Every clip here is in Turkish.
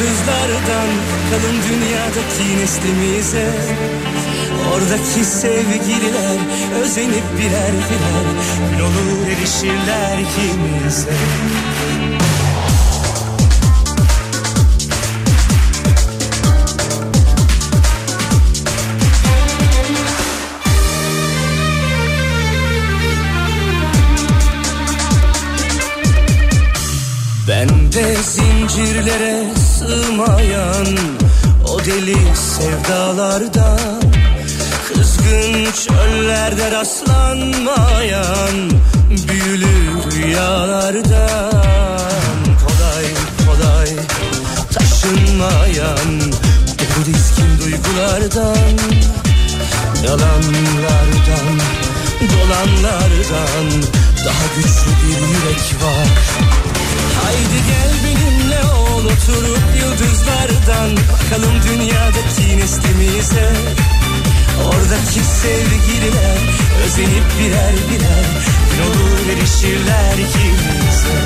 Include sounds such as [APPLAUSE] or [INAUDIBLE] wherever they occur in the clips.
yıldızlardan Bakalım dünyadaki neslimize. Oradaki sevgililer özenip birer birer olur erişirler ikimize Bende zincirlere sığmayan o deli sevdalardan Kızgın çöllerde rastlanmayan büyülü rüyalardan Kolay kolay taşınmayan dolu diskin duygulardan Yalanlardan, dolanlardan daha güçlü bir yürek var Haydi gel benimle ol oturup yıldızlardan Bakalım dünyadaki neslimize. Oradaki sevgililer özenip birer birer Gün olur erişirler ikimize.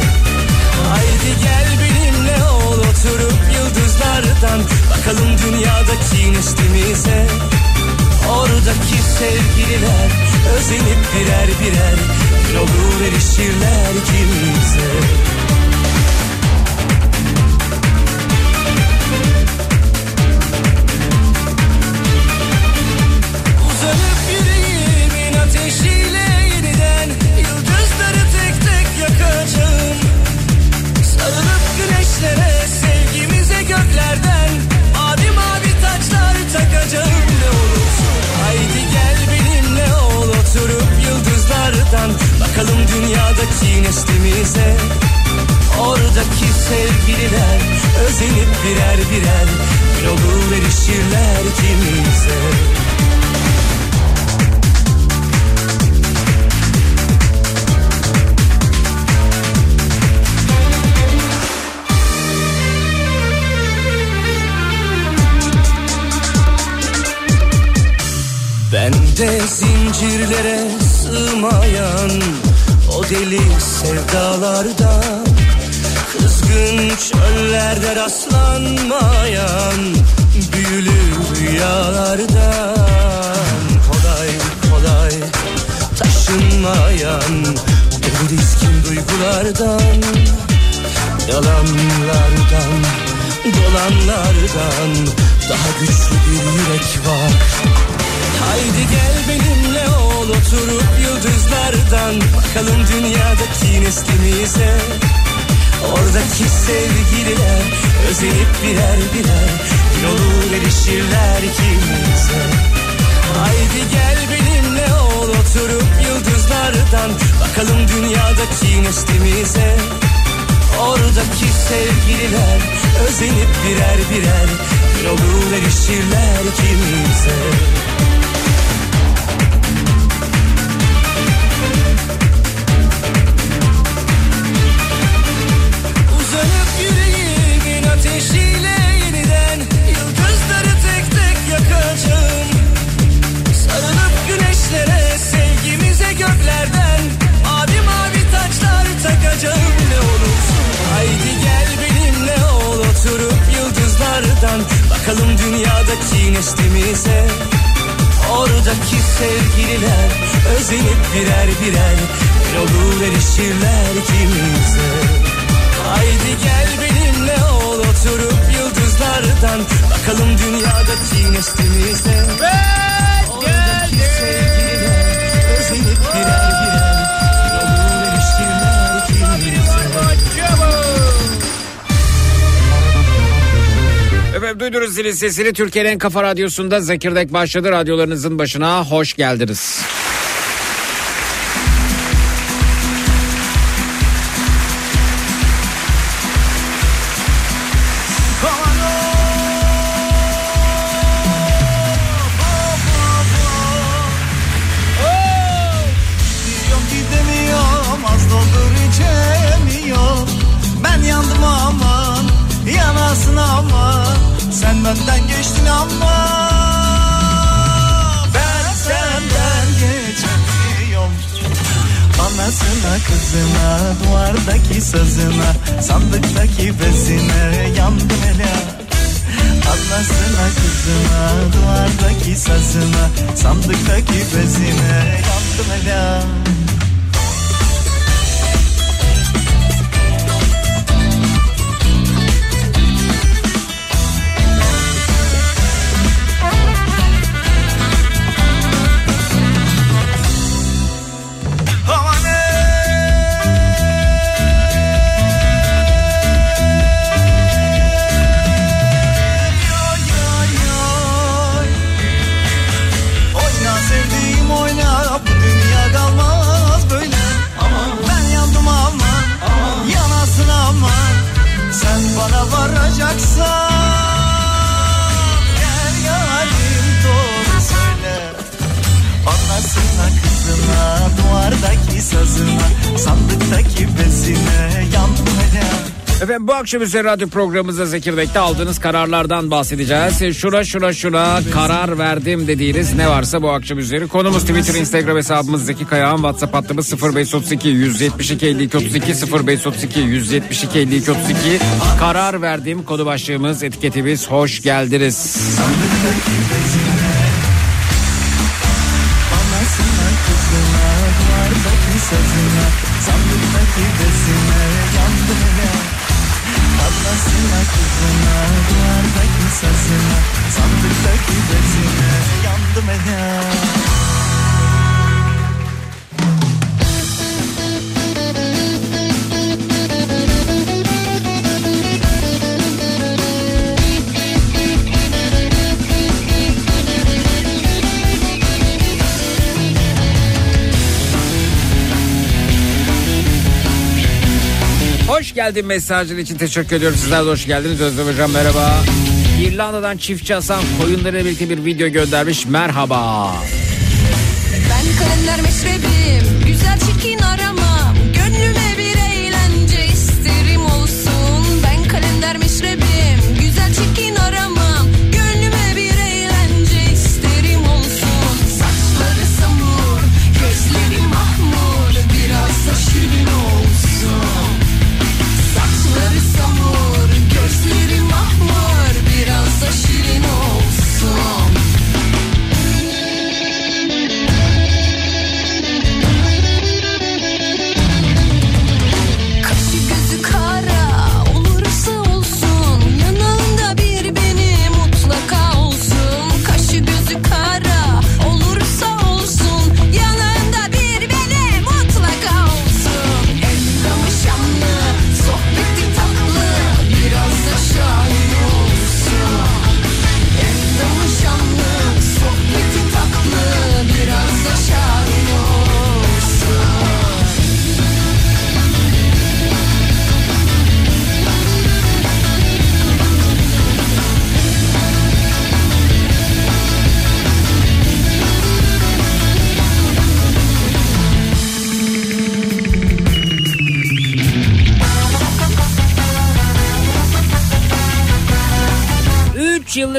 Haydi gel benimle ol oturup yıldızlardan Bakalım dünyadaki neslimize. Oradaki sevgililer özenip birer birer Gün olur erişirler ikimize ateşiyle yeniden Yıldızları tek tek yakacağım. Sarılıp güneşlere sevgimize göklerden Mavi mavi taçlar takacağım. Ne olursun Haydi gel benimle ol oturup yıldızlardan Bakalım dünyadaki neslimize. Oradaki sevgililer özenip birer birer Gün olur erişirler ikimize Bende zincirlere sığmayan o deli sevdalardan Kızgın çöllerde rastlanmayan büyülü rüyalardan Kolay kolay taşınmayan dolu diskin duygulardan Yalanlardan, dolanlardan daha güçlü bir yürek var Haydi gel benimle ol oturup yıldızlardan Bakalım dünyadaki neslimize. Oradaki sevgililer özenip birer birer Gün olur erişirler ikimize. Haydi gel benimle ol oturup yıldızlardan Bakalım dünyadaki neslimize. Oradaki sevgililer özenip birer birer Gün olur erişirler ikimize Bakalım dünyadaki neslimize Oradaki sevgililer özenip birer birer Bir olur erişirler ikimize. Haydi gel benimle ol oturup yıldızlardan. Bakalım dünyadaki neslimize Oradaki sevgililer özenip birer birer Efendim duydunuz zilin sesini Türkiye'nin en kafa radyosunda Zekirdek başladı. Radyolarınızın başına hoş geldiniz. Sazına Sandıktaki bezine yandım hele. Anasına kızına duvardaki sazına Sandıktaki bezine yandım hele Efendim bu akşam üzeri radyo programımızda Zekirdek'te aldığınız kararlardan bahsedeceğiz. Şura şura şura karar verdim dediğiniz ne varsa bu akşam üzeri. Konumuz Twitter, Instagram hesabımız Zeki Kayağan. WhatsApp hattımız 0532 172 52 32 0532 172 52 32. Karar verdim konu başlığımız etiketimiz hoş geldiniz. Hoş geldin mesajın için teşekkür ediyorum. Sizler de hoş geldiniz. Özlem Hocam merhaba. İrlanda'dan çiftçi Hasan koyunlarıyla birlikte bir video göndermiş. Merhaba. Ben kalender meşrebim Güzel çirkin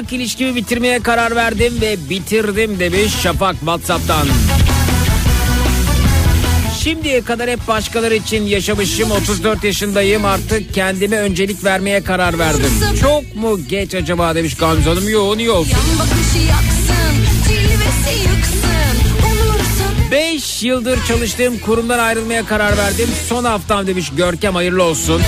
yıllık ilişkimi bitirmeye karar verdim ve bitirdim demiş Şafak Whatsapp'tan. Şimdiye kadar hep başkaları için yaşamışım. 34 yaşındayım artık kendime öncelik vermeye karar verdim. Çok mu geç acaba demiş Gamze Hanım. Yoğun iyi olsun. Yan bakışı yaksın, cilvesi yıksın. Olursa 5 yıldır çalıştığım kurumdan ayrılmaya karar verdim. Son haftam demiş Görkem hayırlı olsun.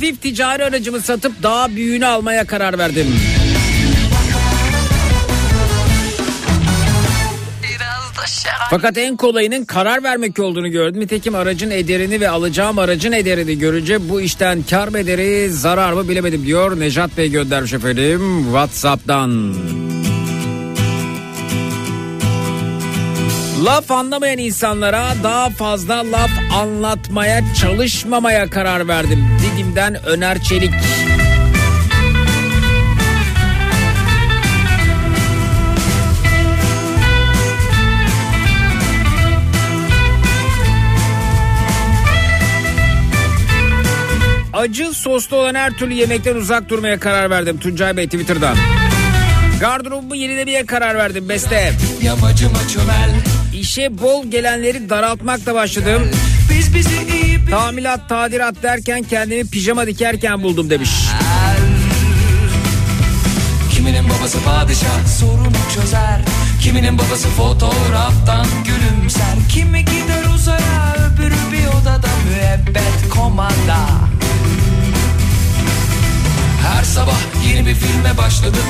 Hafif ticari aracımı satıp daha büyüğünü almaya karar verdim. Fakat en kolayının karar vermek olduğunu gördüm. Nitekim aracın ederini ve alacağım aracın ederini görünce bu işten kar mı ederi zarar mı bilemedim diyor. Nejat Bey göndermiş efendim Whatsapp'tan. Laf anlamayan insanlara daha fazla laf anlatmaya çalışmamaya karar verdim. Didim'den Öner Çelik. Acı soslu olan her türlü yemekten uzak durmaya karar verdim. Tuncay Bey Twitter'dan. Gardırobumu yenilemeye karar verdim Beste. Yamacıma çömel İşe bol gelenleri daraltmakla başladım. Tamilat, tadilat derken kendimi pijama dikerken buldum demiş. Kiminin babası padişah sorunu çözer Kiminin babası fotoğraftan gülümser Kimi gider uzaya öbürü bir odada müebbet komanda Her sabah yeni bir filme başladım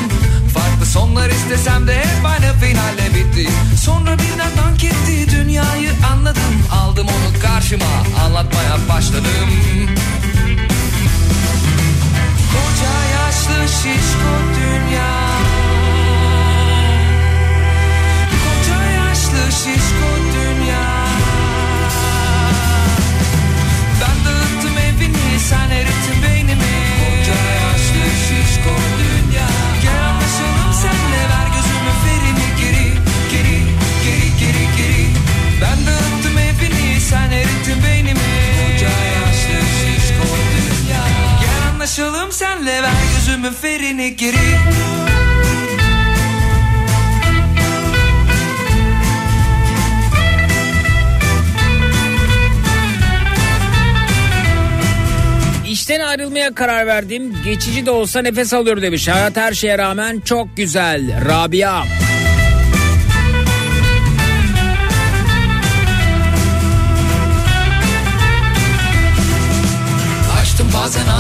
Farklı sonlar istesem de hep aynı finalle bitti. Sonra birden dank etti dünyayı anladım. Aldım onu karşıma anlatmaya başladım. Koca yaşlı şişko dünya. Koca yaşlı şişko dünya. Ben dağıttım evini sen erittin beynimi sen erittin beynimi Koca yaşlı şişko dünya Gel anlaşalım senle ver gözümün ferini geri İşten ayrılmaya karar verdim. Geçici de olsa nefes alıyorum demiş. Hayat her şeye rağmen çok güzel. Rabia.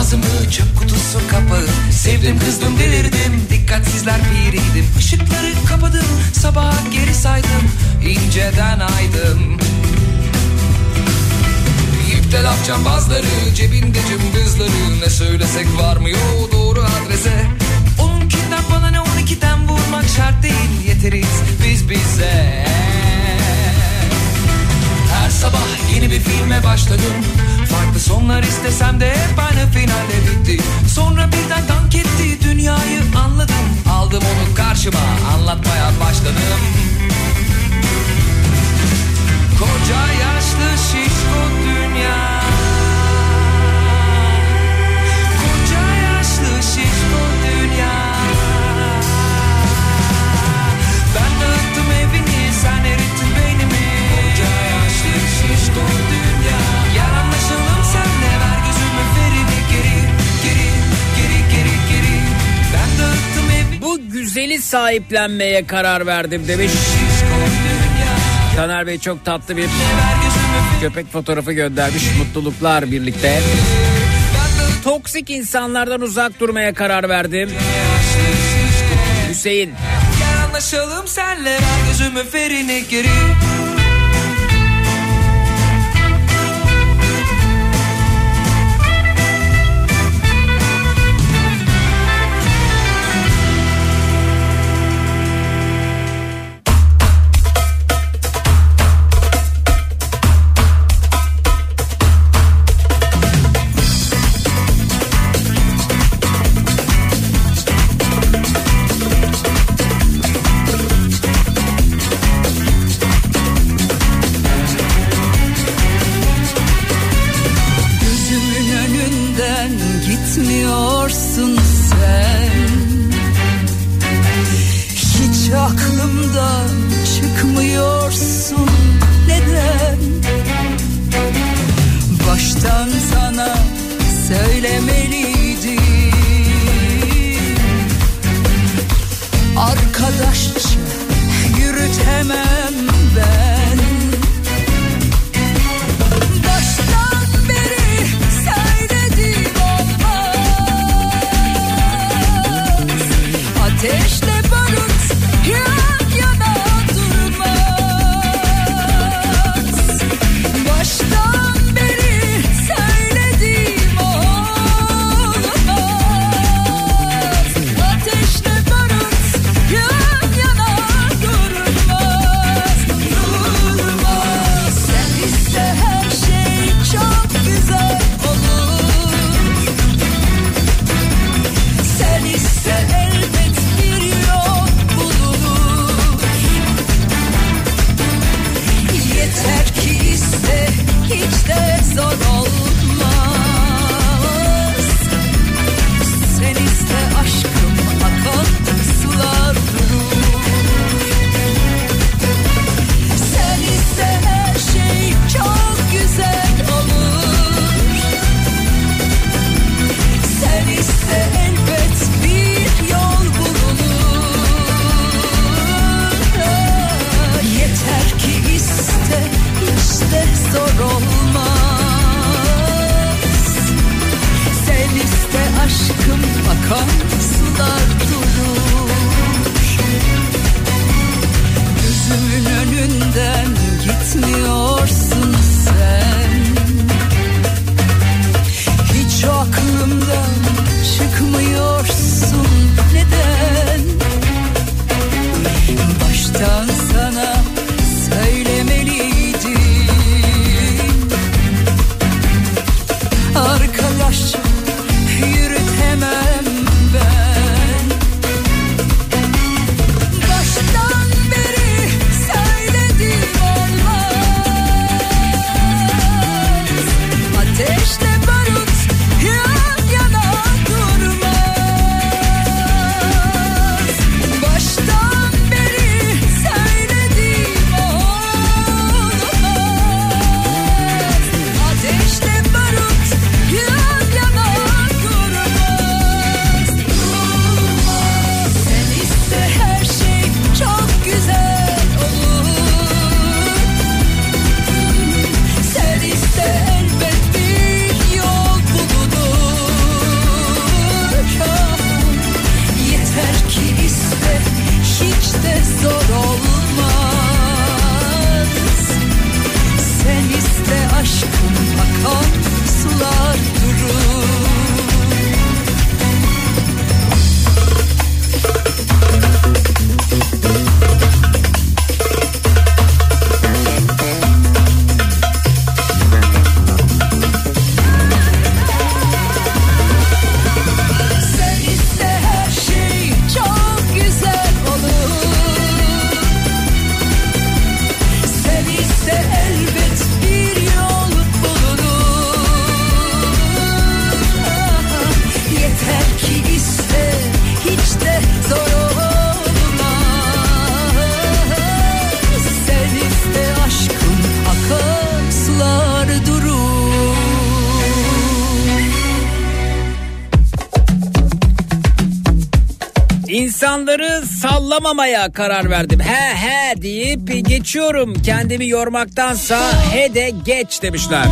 Ağzımı çöp kutusu kapağı. Sevdim kızdım delirdim. Dikkatsizler piriydim. Işıkları kapadım. Sabaha geri saydım. İnceden aydım. İpte laf cambazları cebinde cımbızları. Ne söylesek varmıyor doğru adrese. Onunkinden bana ne on ikiden vurmak şart değil. Yeteriz biz bize. Her sabah yeni bir filme başladım Farklı sonlar istesem de hep aynı finalle bitti. Sonra birden dank etti dünyayı anladım. Aldım onu karşıma anlatmaya başladım. Koca yaşlı şişko dünya. Koca yaşlı şişko dünya. Ben dağıttım evini sen erittin beynimi güzeli sahiplenmeye karar verdim demiş. Taner Bey çok tatlı bir köpek fotoğrafı göndermiş. Mutluluklar birlikte. Toksik insanlardan uzak durmaya karar verdim. Hüseyin. Gel anlaşalım senle ver gözümün ferini geri sallamamaya karar verdim. He he deyip geçiyorum. Kendimi yormaktansa he de geç demişler.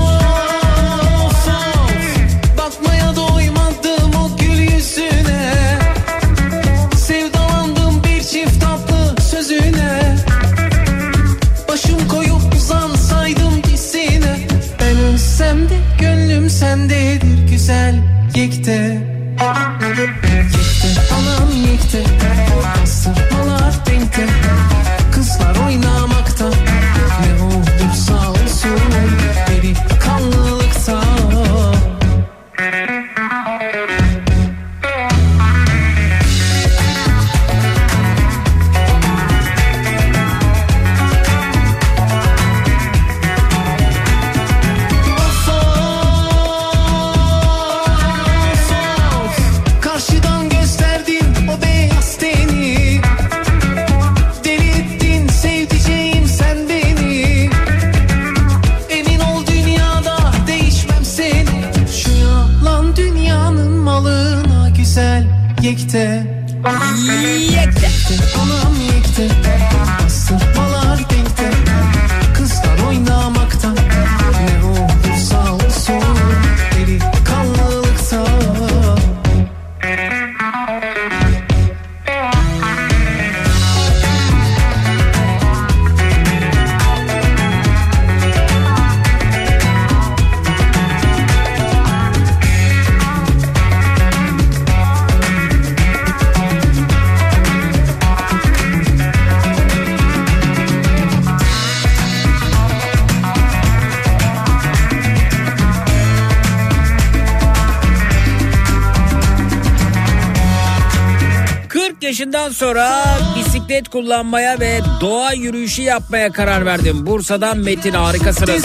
Yaşından sonra bisiklet kullanmaya ve doğa yürüyüşü yapmaya karar verdim. Bursa'dan Metin harikasınız.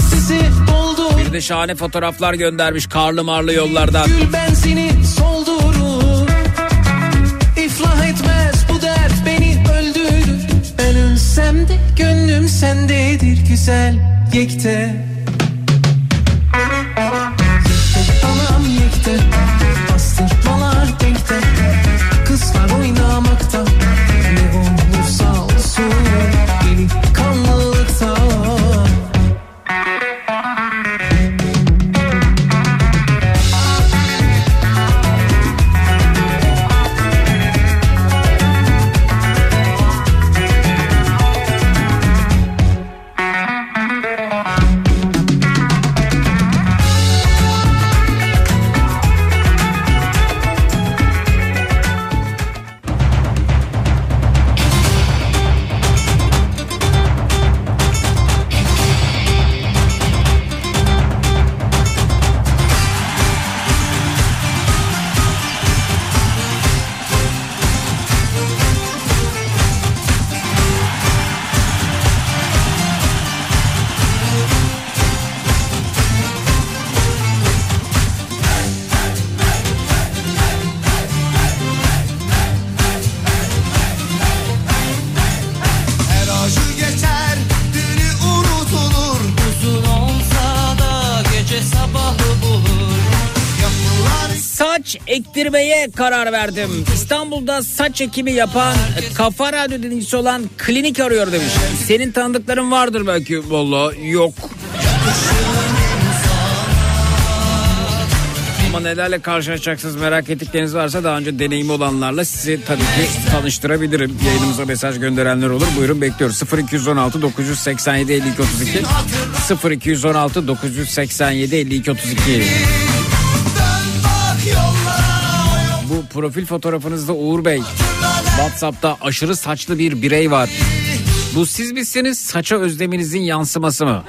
Bir de şahane fotoğraflar göndermiş karlı marlı yollardan. Gül benzini soldurur İflah etmez bu dert beni öldürür Ben ölsem de gönlüm sendedir güzel Yekte karar verdim. İstanbul'da saç ekimi yapan kafa radyo dinleyicisi olan klinik arıyor demiş. Senin tanıdıkların vardır belki. Valla yok. Ama nelerle karşılaşacaksınız merak ettikleriniz varsa daha önce deneyimi olanlarla sizi tabii ki tanıştırabilirim. Yayınımıza mesaj gönderenler olur. Buyurun bekliyoruz. 0216 987 52 32 0216 987 52 32 profil fotoğrafınızda Uğur Bey. WhatsApp'ta aşırı saçlı bir birey var. Bu siz misiniz saça özleminizin yansıması mı?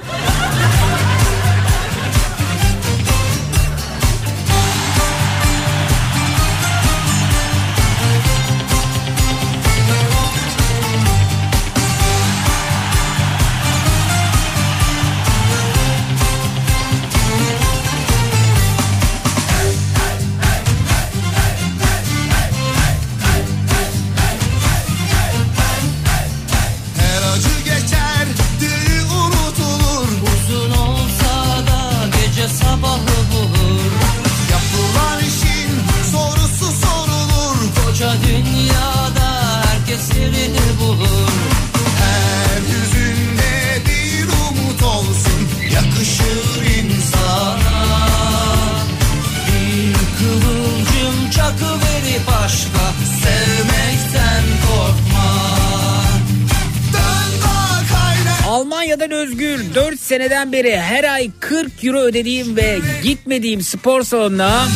Seneden beri her ay 40 euro ödediğim ve gitmediğim spor salonuna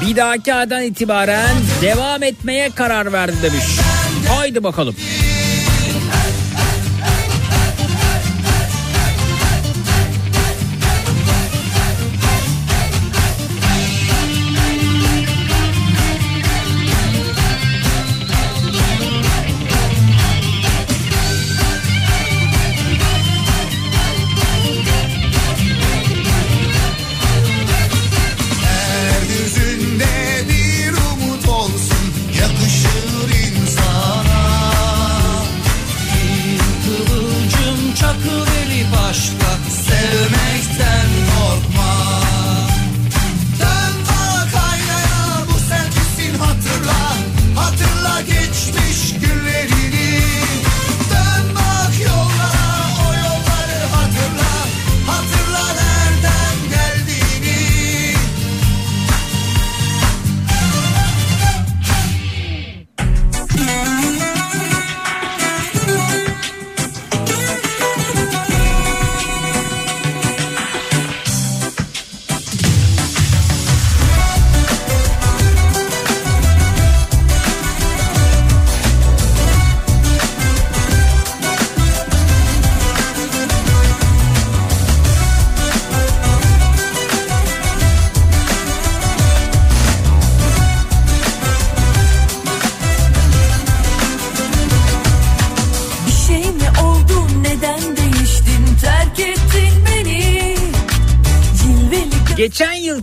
bir dahaki aydan itibaren devam etmeye karar verdi demiş. Haydi bakalım.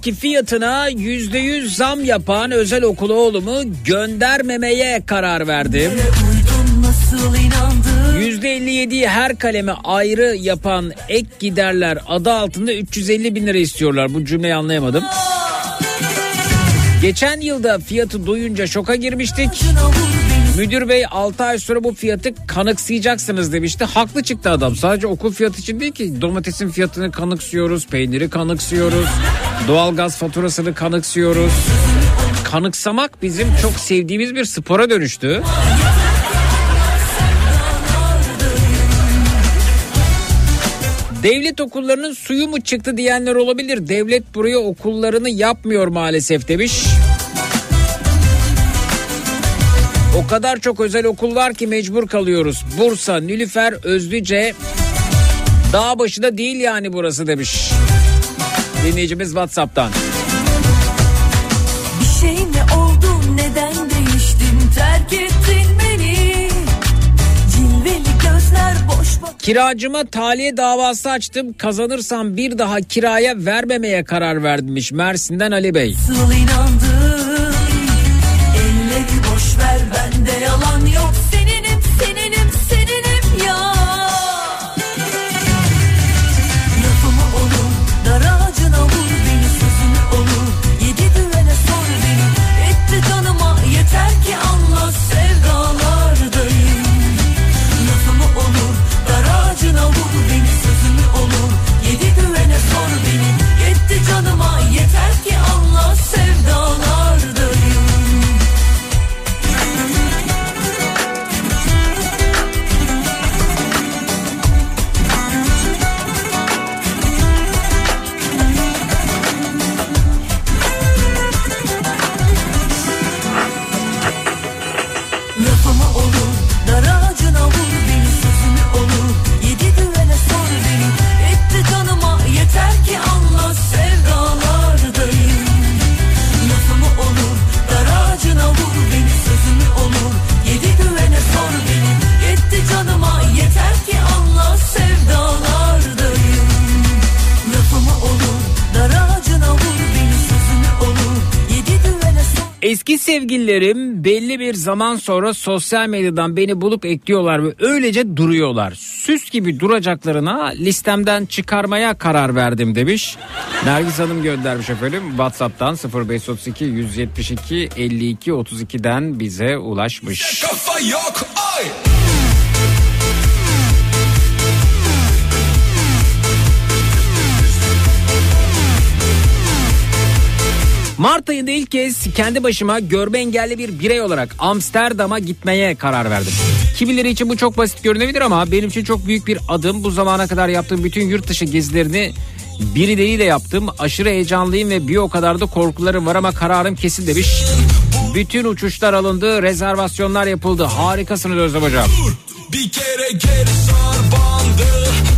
Yılki fiyatına yüzde yüz zam yapan özel okul oğlumu göndermemeye karar verdim. Yüzde 57'yi her kaleme ayrı yapan ek giderler adı altında 350 bin lira istiyorlar. Bu cümleyi anlayamadım. Geçen yılda fiyatı duyunca şoka girmiştik. Müdür bey 6 ay sonra bu fiyatı kanıksayacaksınız demişti. Haklı çıktı adam. Sadece okul fiyatı için değil ki. Domatesin fiyatını kanıksıyoruz, peyniri kanıksıyoruz, doğalgaz faturasını kanıksıyoruz. Kanıksamak bizim çok sevdiğimiz bir spora dönüştü. Devlet okullarının suyu mu çıktı diyenler olabilir. Devlet buraya okullarını yapmıyor maalesef demiş. O kadar çok özel okul var ki mecbur kalıyoruz. Bursa, Nilüfer, Özlüce, dağ başında değil yani burası demiş. Dinleyicimiz Whatsapp'tan. Bir şey mi oldu neden değiştin terk ettin beni Cilveli gözler boş bak Kiracıma tahliye davası açtım. Kazanırsam bir daha kiraya vermemeye karar vermiş Mersin'den Ali Bey. Nasıl inandın Eski sevgililerim belli bir zaman sonra sosyal medyadan beni bulup ekliyorlar ve öylece duruyorlar. Süs gibi duracaklarına listemden çıkarmaya karar verdim demiş. Nergis Hanım göndermiş efendim. Whatsapp'tan 0532 172 52 32'den bize ulaşmış. Kafa yok ay Mart ayında ilk kez kendi başıma görme engelli bir birey olarak Amsterdam'a gitmeye karar verdim. Kimileri için bu çok basit görünebilir ama benim için çok büyük bir adım. Bu zamana kadar yaptığım bütün yurt dışı gezilerini birileriyle yaptım. Aşırı heyecanlıyım ve bir o kadar da korkularım var ama kararım kesin demiş. Bütün uçuşlar alındı, rezervasyonlar yapıldı. Harikasınız Özlem Hocam. Bir kere geri sar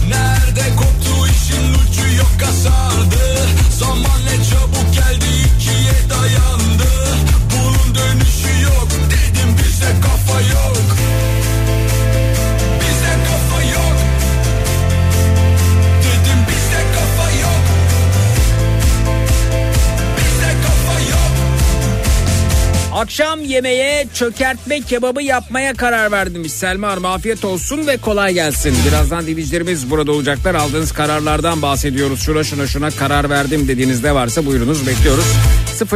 Nerede koptu işin ucu yok kasardı Zaman Akşam yemeğe çökertme kebabı yapmaya karar verdim. Selma Hanım afiyet olsun ve kolay gelsin. Birazdan dinleyicilerimiz burada olacaklar. Aldığınız kararlardan bahsediyoruz. Şuna şuna şuna karar verdim dediğinizde varsa buyurunuz bekliyoruz.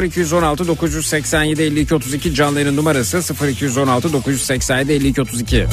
0216 987 52 32 canlı numarası 0216 987 52 32.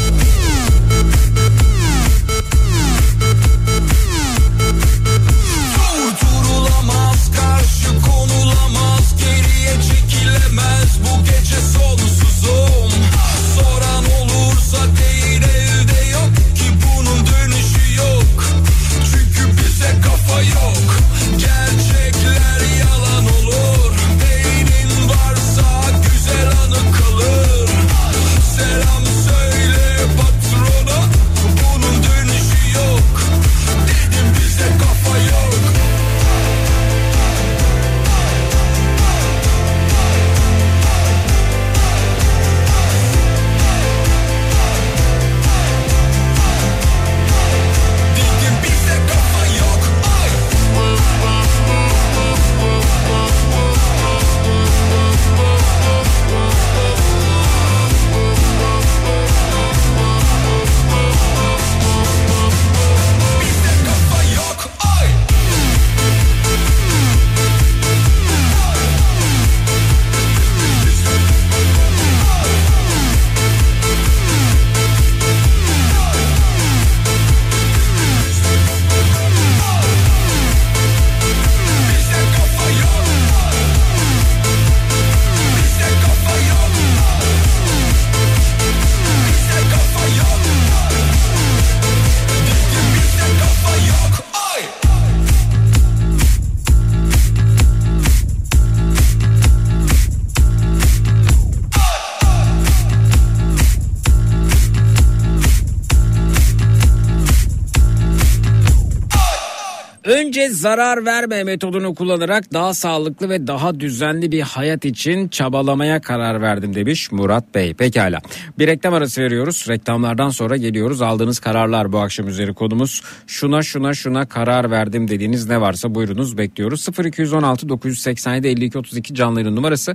zarar verme metodunu kullanarak daha sağlıklı ve daha düzenli bir hayat için çabalamaya karar verdim demiş Murat Bey. Pekala. Bir reklam arası veriyoruz. Reklamlardan sonra geliyoruz. Aldığınız kararlar bu akşam üzeri konumuz. Şuna şuna şuna karar verdim dediğiniz ne varsa buyurunuz bekliyoruz. 0216 987 52 32 canlı numarası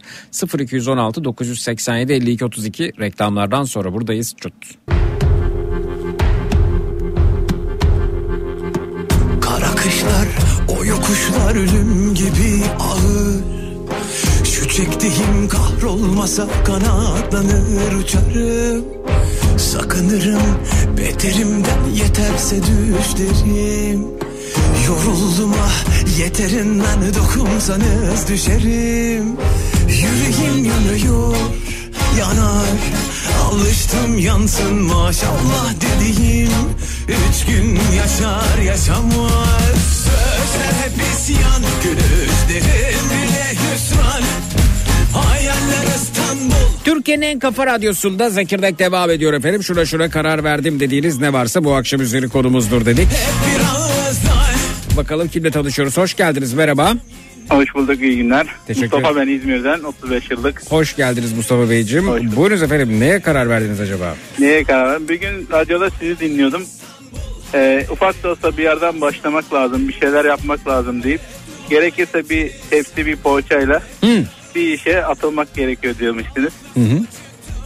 0216 987 52 32 reklamlardan sonra buradayız. Çut. Yokuşlar ölüm gibi ağır. Şu çektiğim kahrolmasa kanatlanır uçarım. Sakınırım beterimden yeterse düşlerim. Yoruldum ah yeterinden dokunsanız düşerim. Yüreğim yanıyor yanar Alıştım yansın maşallah dediğim Üç gün yaşar yaşamaz Sözler hep isyan Gülüşlerim bile hüsran Hayaller İstanbul Türkiye'nin en kafa radyosunda Zekirdek devam ediyor efendim. Şuna şuna karar verdim dediğiniz ne varsa bu akşam üzeri konumuzdur dedik. Bakalım kimle tanışıyoruz. Hoş geldiniz merhaba. Hoş bulduk iyi günler. Teşekkür Mustafa ben İzmir'den 35 yıllık. Hoş geldiniz Mustafa Beyciğim. Hoş bulduk. Buyurunuz efendim neye karar verdiniz acaba? Neye karar verdim? Bir gün radyoda sizi dinliyordum. Ee, ufak da olsa bir yerden başlamak lazım. Bir şeyler yapmak lazım deyip gerekirse bir tepsi bir poğaçayla Hı. bir işe atılmak gerekiyor diyormuşsunuz. Hı hı.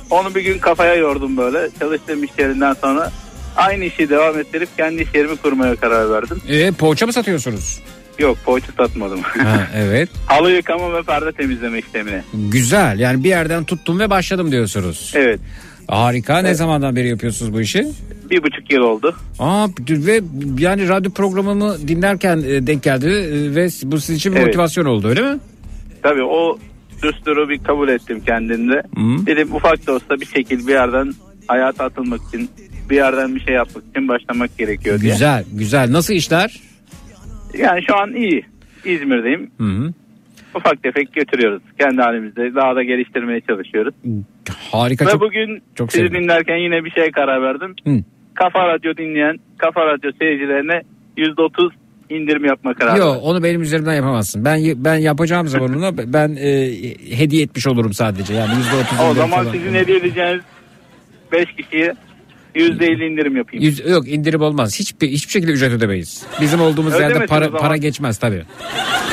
Onu bir gün kafaya yordum böyle. Çalıştığım iş yerinden sonra aynı işi devam ettirip kendi iş yerimi kurmaya karar verdim. Ee, poğaça mı satıyorsunuz? Yok poğaça satmadım. Ha, evet. [LAUGHS] Halı yıkama ve perde temizleme işlemine. Güzel yani bir yerden tuttum ve başladım diyorsunuz. Evet. Harika. Ne zamandan beri yapıyorsunuz bu işi? Bir buçuk yıl oldu. Aa ve yani radyo programımı dinlerken e, denk geldi e, ve bu sizin için bir Evet. motivasyon oldu öyle mi? Tabii o düsturu bir kabul ettim kendimde. Hı. Dedim ufak da olsa bir şekil bir yerden hayata atılmak için bir yerden bir şey yapmak için başlamak gerekiyor diye. Güzel güzel. Nasıl işler? Yani şu an iyi. İzmir'deyim. Hı hı. Ufak tefek götürüyoruz. Kendi halimizde daha da geliştirmeye çalışıyoruz. Harika Ve çok. bugün çok sizi sevindim. dinlerken yine bir şeye karar verdim. Hı. Kafa Radyo dinleyen Kafa Radyo seyircilerine %30 indirim yapma kararı Yok onu benim üzerimden yapamazsın. Ben ben yapacağım zaman onu [LAUGHS] ben e, hediye etmiş olurum sadece. Yani yüzde otuz. O zaman sizin hediye edeceğiniz 5 kişiye %50 indirim yapayım. Yüz, yok indirim olmaz. Hiçbir hiçbir şekilde ücret ödemeyiz. Bizim olduğumuz yerde para para geçmez tabii.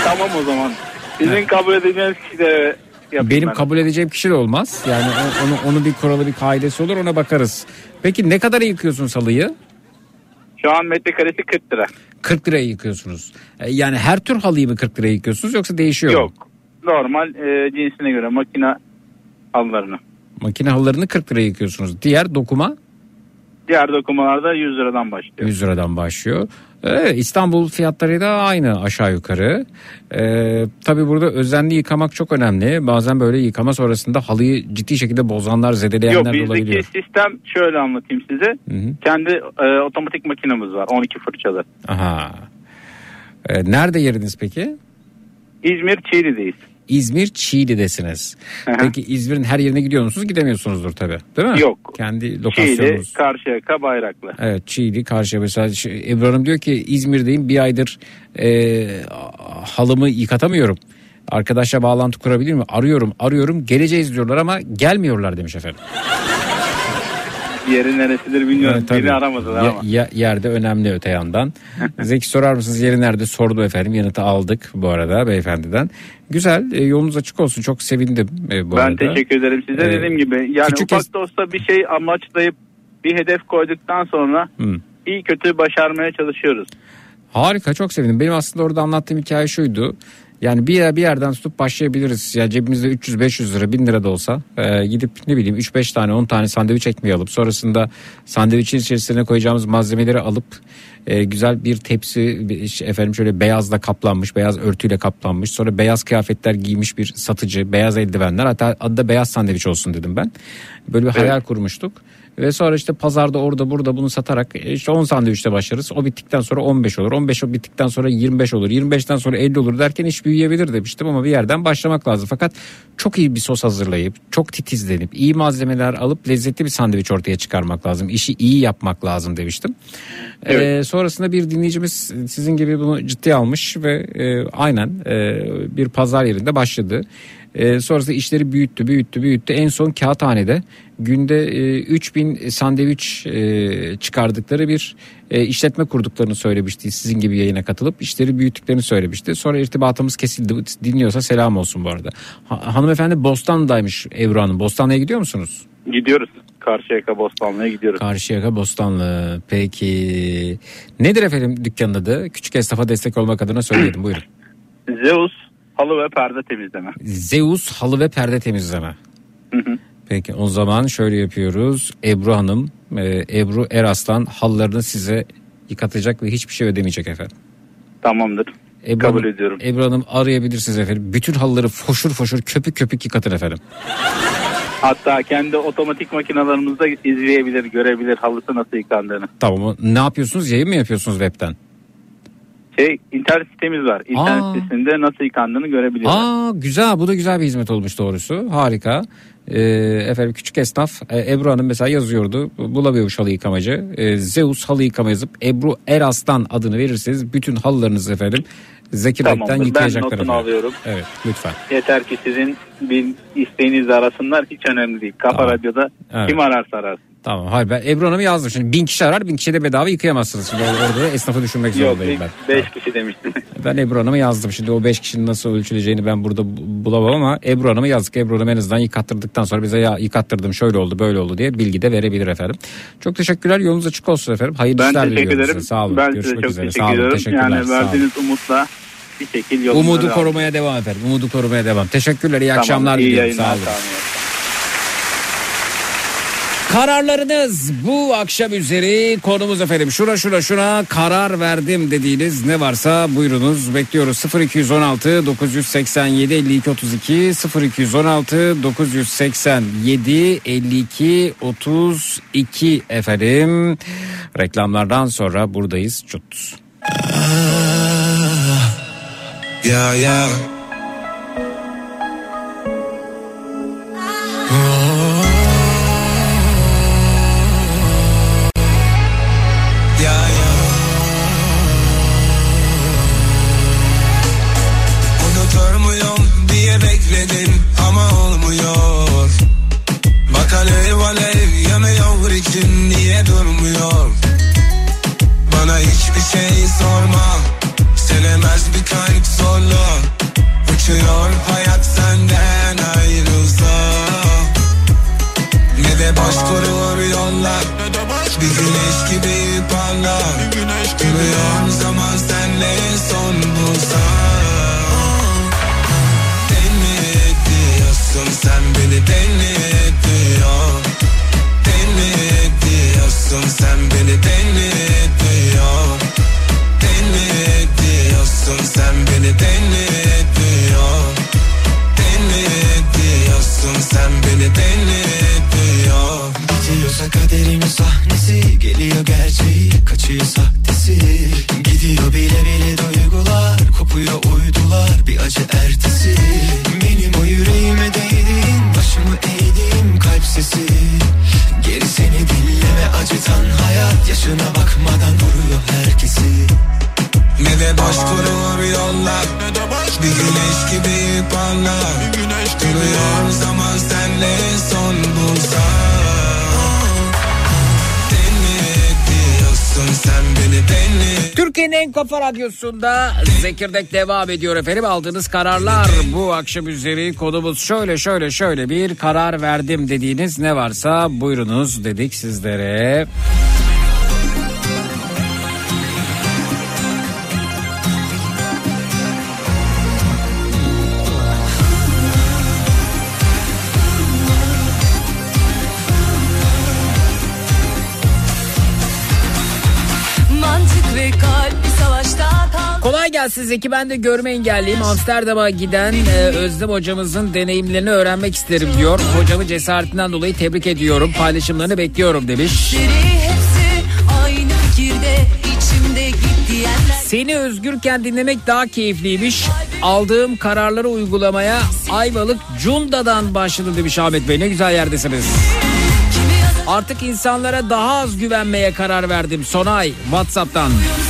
Tamam o zaman. Sizin kabul edeceğiniz kişi de yapayım Benim ben. kabul edeceğim kişi de olmaz. Yani onu onu bir kuralı bir kaidesi olur ona bakarız. Peki ne kadar yıkıyorsun salıyı? Şu an metrekaresi 40 lira. 40 liraya yıkıyorsunuz. E, Yani her tür halıyı mı 40 liraya yıkıyorsunuz yoksa değişiyor mu? Yok. Normal e, cinsine göre makine halılarını. Makine halılarını 40 liraya yıkıyorsunuz. Diğer dokuma Diğer dokumalarda 100 liradan başlıyor. 100 liradan başlıyor. Evet, İstanbul fiyatları da aynı aşağı yukarı. Ee, tabii burada özenli yıkamak çok önemli. Bazen böyle yıkama sonrasında halıyı ciddi şekilde bozanlar, Yok zedeleyenler de bizdeki olabiliyor. sistem şöyle anlatayım size. Hı hı. Kendi e, otomatik makinamız var 12 fırçalı. Aha. Ee, nerede yeriniz peki? İzmir Çiğli'deyiz. İzmir Çiğli'desiniz. Hı hı. Peki İzmir'in her yerine gidiyor musunuz? Gidemiyorsunuzdur tabii. Değil mi? Yok. Kendi Çiğli, lokasyonunuz. Karşıyaka, Bayraklı. Evet Çiğli karşıya mesela şey, Ebru Hanım diyor ki İzmir'deyim bir aydır e, halımı yıkatamıyorum. Arkadaşla bağlantı kurabilir mi? Arıyorum arıyorum geleceğiz diyorlar ama gelmiyorlar demiş efendim. Yeri neresidir bilmiyorum. Evet. Beni aramadılar Ya- ama. ya- yerde önemli öte yandan. [LAUGHS] Zeki sorar mısınız yeri nerede? Sordu efendim. Yanıtı aldık bu arada beyefendiden. Güzel e, yolunuz açık olsun. Çok sevindim e, bu ben arada. teşekkür ederim size. Ee, Dediğim gibi yani küçük ufak es- da olsa bir şey amaçlayıp bir hedef koyduktan sonra Hı. iyi kötü başarmaya çalışıyoruz. Harika çok sevindim. Benim aslında orada anlattığım hikaye şuydu. Yani bir, yer, bir yerden tutup başlayabiliriz. Yani cebimizde 300-500 lira 1000 lira da olsa e, gidip ne bileyim 3-5 tane 10 tane sandviç ekmeği alıp sonrasında sandviçin içerisine koyacağımız malzemeleri alıp e, güzel bir tepsi bir şey, efendim şöyle beyazla kaplanmış beyaz örtüyle kaplanmış sonra beyaz kıyafetler giymiş bir satıcı beyaz eldivenler hatta adı da beyaz sandviç olsun dedim ben. Böyle bir hayal kurmuştuk. Ve sonra işte pazarda orada burada bunu satarak e, işte 10 sandviçte başlarız. O bittikten sonra 15 olur. 15 o bittikten sonra 25 olur. 25'ten sonra 50 olur derken iş büyüyebilir demiştim ama bir yerden başlamak lazım. Fakat çok iyi bir sos hazırlayıp çok titizlenip iyi malzemeler alıp lezzetli bir sandviç ortaya çıkarmak lazım. İşi iyi yapmak lazım demiştim. Evet. Ee, sonrasında bir dinleyicimiz sizin gibi bunu ciddiye almış ve e, aynen e, bir pazar yerinde başladı. E, sonrasında işleri büyüttü, büyüttü, büyüttü. En son kağıthanede günde e, 3000 sandviç e, çıkardıkları bir e, işletme kurduklarını söylemişti. Sizin gibi yayına katılıp işleri büyüttüklerini söylemişti. Sonra irtibatımız kesildi. Dinliyorsa selam olsun bu arada. Ha- hanımefendi Bostan'daymış Ebru Hanım. Bostanlı'ya gidiyor musunuz? Gidiyoruz. Karşıyaka Bostanlı'ya gidiyoruz. Karşıyaka Bostanlı. Peki. Nedir efendim dükkanın adı? Küçük esnafa destek olmak adına söyledim. Buyurun. Zeus halı ve perde temizleme. Zeus halı ve perde temizleme. Peki o zaman şöyle yapıyoruz. Ebru Hanım, e, Ebru Eraslan halılarını size yıkatacak ve hiçbir şey ödemeyecek efendim. Tamamdır. Ebru Kabul Hanım, ediyorum. Ebru Hanım arayabilirsiniz efendim. Bütün halıları foşur foşur köpük köpük yıkatın efendim. Hatta kendi otomatik makinalarımızda izleyebilir, görebilir halısı nasıl yıkandığını. Tamam ne yapıyorsunuz? Yayın mı yapıyorsunuz webten? Şey internet sitemiz var. İnternet Aa. sitesinde nasıl yıkandığını görebiliyorlar. Aa güzel bu da güzel bir hizmet olmuş doğrusu harika. Ee, efendim küçük esnaf e, Ebru Hanım mesela yazıyordu bulamıyormuş halı yıkamacı. Ee, Zeus halı yıkama yazıp Ebru Eraslan adını verirseniz bütün halılarınızı efendim Zekirdek'ten Tamamdır. Ben yıkayacaklar notunu efendim. alıyorum. Evet lütfen. Yeter ki sizin bir isteğinizle arasınlar hiç önemli değil. Kafa Tamam. Radyo'da Evet. kim ararsa ararsın. Tamam hayır ben Ebru yazdım şimdi bin kişi arar bin kişi de bedava yıkayamazsınız. Şimdi orada da esnafı düşünmek Yok zorundayım ben. 5 kişi demiştim. [LAUGHS] Ben Ebru Hanım'ı yazdım. Şimdi o 5 kişinin nasıl ölçüleceğini ben burada bu- bulamam ama Ebru Hanım'ı yazdık. Ebru Hanım en azından yıkattırdıktan sonra bize ya yıkattırdım şöyle oldu böyle oldu diye bilgi de verebilir efendim. Çok teşekkürler. Yolunuz açık olsun efendim. Hayırlı ben işler teşekkür diliyorum ederim. size. Sağ olun. Ben size Görüşmek çok üzere. teşekkür Sağ olun. ediyorum. Teşekkürler. Yani verdiğiniz umutla bir şekil Umudu korumaya devam efendim. Umudu korumaya devam. Teşekkürler. iyi Tamam, akşamlar iyi diliyorum. Sağ olun. Sağ olun. Kararlarınız bu akşam üzeri konumuz efendim. Şuna şuna şuna karar verdim dediğiniz ne varsa buyurunuz. Bekliyoruz 0216 987 52 32 0216 987 52 32 efendim. Reklamlardan sonra buradayız. Çut. Yeah, yeah. Yeah, radyosunda Zekirdek devam ediyor efendim. Aldığınız kararlar bu akşam üzeri konumuz şöyle şöyle şöyle bir karar verdim dediğiniz ne varsa buyurunuz dedik sizlere. Merhaba siz Zeki ben de görme engelliyim. Amsterdam'a giden e, Özlem hocamızın deneyimlerini öğrenmek isterim diyor. Hocamı cesaretinden dolayı tebrik ediyorum. Paylaşımlarını bekliyorum demiş. Seni özgürken dinlemek daha keyifliymiş. Aldığım kararları uygulamaya Ayvalık Cunda'dan başladım demiş Ahmet Bey. Ne güzel yerdesiniz. Artık insanlara daha az güvenmeye karar verdim. Sonay WhatsApp'tan. Uyum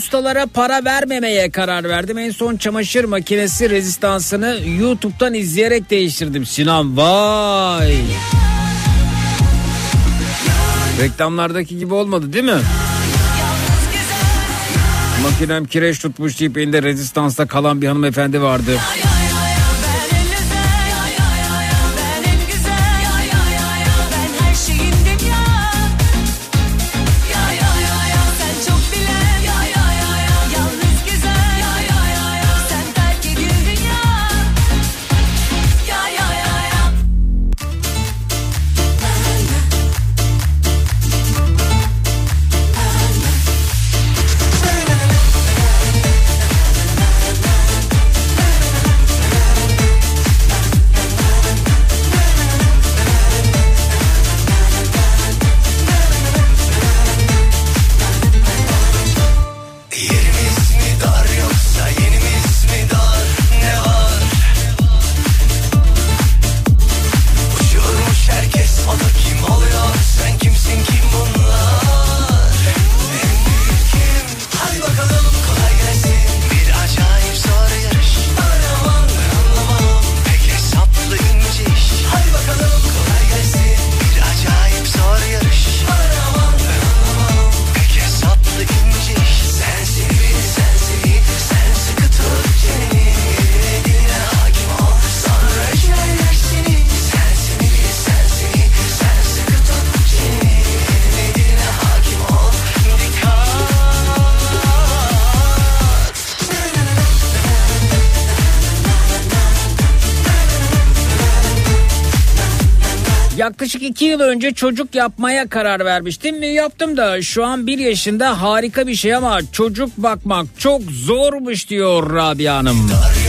ustalara para vermemeye karar verdim. En son çamaşır makinesi rezistansını YouTube'dan izleyerek değiştirdim. Sinan vay. Reklamlardaki gibi olmadı değil mi? Makinem kireç tutmuş deyip elinde rezistansta kalan bir hanımefendi vardı. Ya, iki yıl önce çocuk yapmaya karar vermiştim. ve Yaptım da şu an bir yaşında harika bir şey ama çocuk bakmak çok zormuş diyor Rabia Hanım. Dar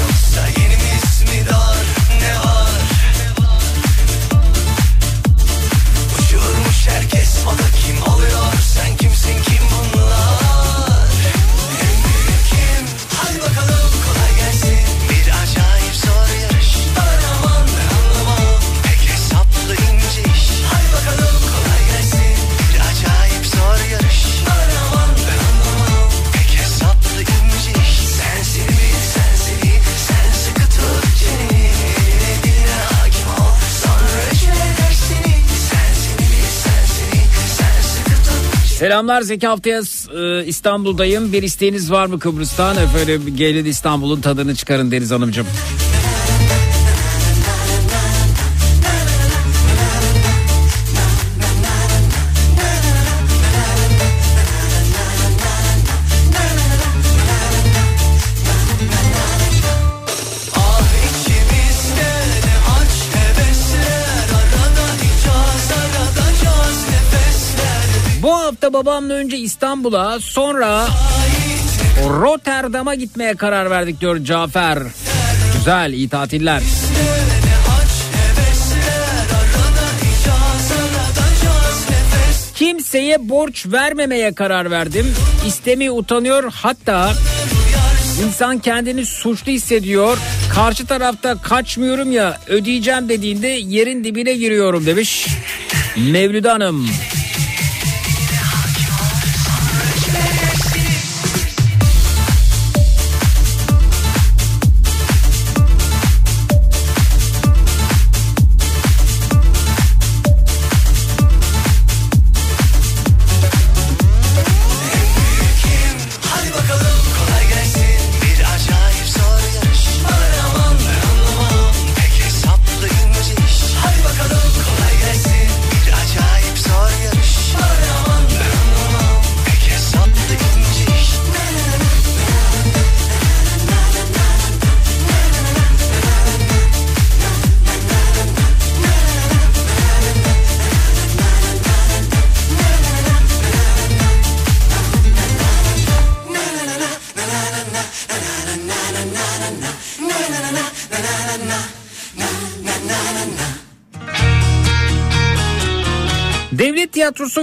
Selamlar Zeki haftaya e, İstanbul'dayım. Bir isteğiniz var mı Kıbrıs'tan? Efendim gelin İstanbul'un tadını çıkarın Deniz Hanımcığım. Babamla önce İstanbul'a sonra Rotterdam'a gitmeye karar verdik diyor Cafer. Güzel iyi tatiller. Kimseye borç vermemeye karar verdim. İstemi utanıyor hatta insan kendini suçlu hissediyor. Karşı tarafta kaçmıyorum ya ödeyeceğim dediğinde yerin dibine giriyorum demiş. Mevlüde Hanım.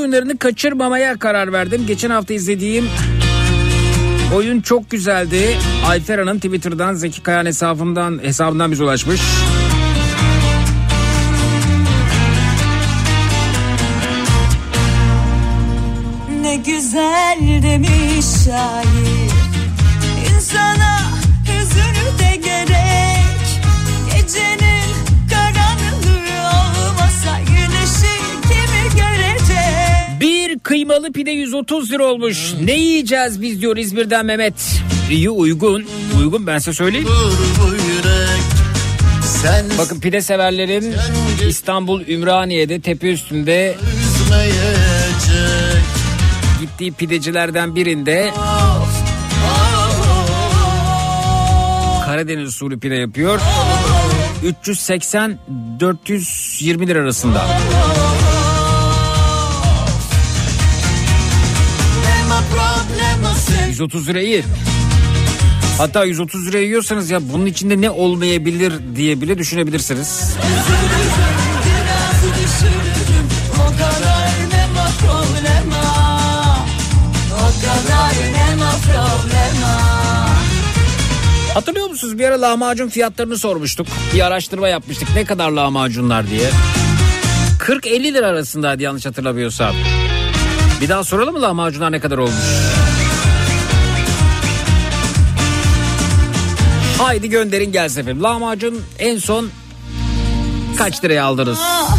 Oyunlarını kaçırmamaya karar verdim. Geçen hafta izlediğim oyun çok güzeldi. Ayfer Hanım Twitter'dan Zeki Kayan hesabından hesabından bize ulaşmış. Ne güzel demiş şair kıymalı pide 130 lira olmuş. Ne yiyeceğiz biz diyor İzmir'den Mehmet. İyi uygun. Uygun ben size söyleyeyim. Bakın pide severlerin İstanbul Ümraniye'de tepe üstünde gittiği pidecilerden birinde Karadeniz usulü pide yapıyor. 380 420 lira arasında. 130 lira iyi. Hatta 130 lira yiyorsanız ya bunun içinde ne olmayabilir diye bile düşünebilirsiniz. Hatırlıyor musunuz bir ara lahmacun fiyatlarını sormuştuk. Bir araştırma yapmıştık ne kadar lahmacunlar diye. 40-50 lira arasındaydı yanlış hatırlamıyorsam. Bir daha soralım mı lahmacunlar ne kadar olmuş? Haydi gönderin gelsin efendim. Lahmacun en son kaç liraya aldınız? Ah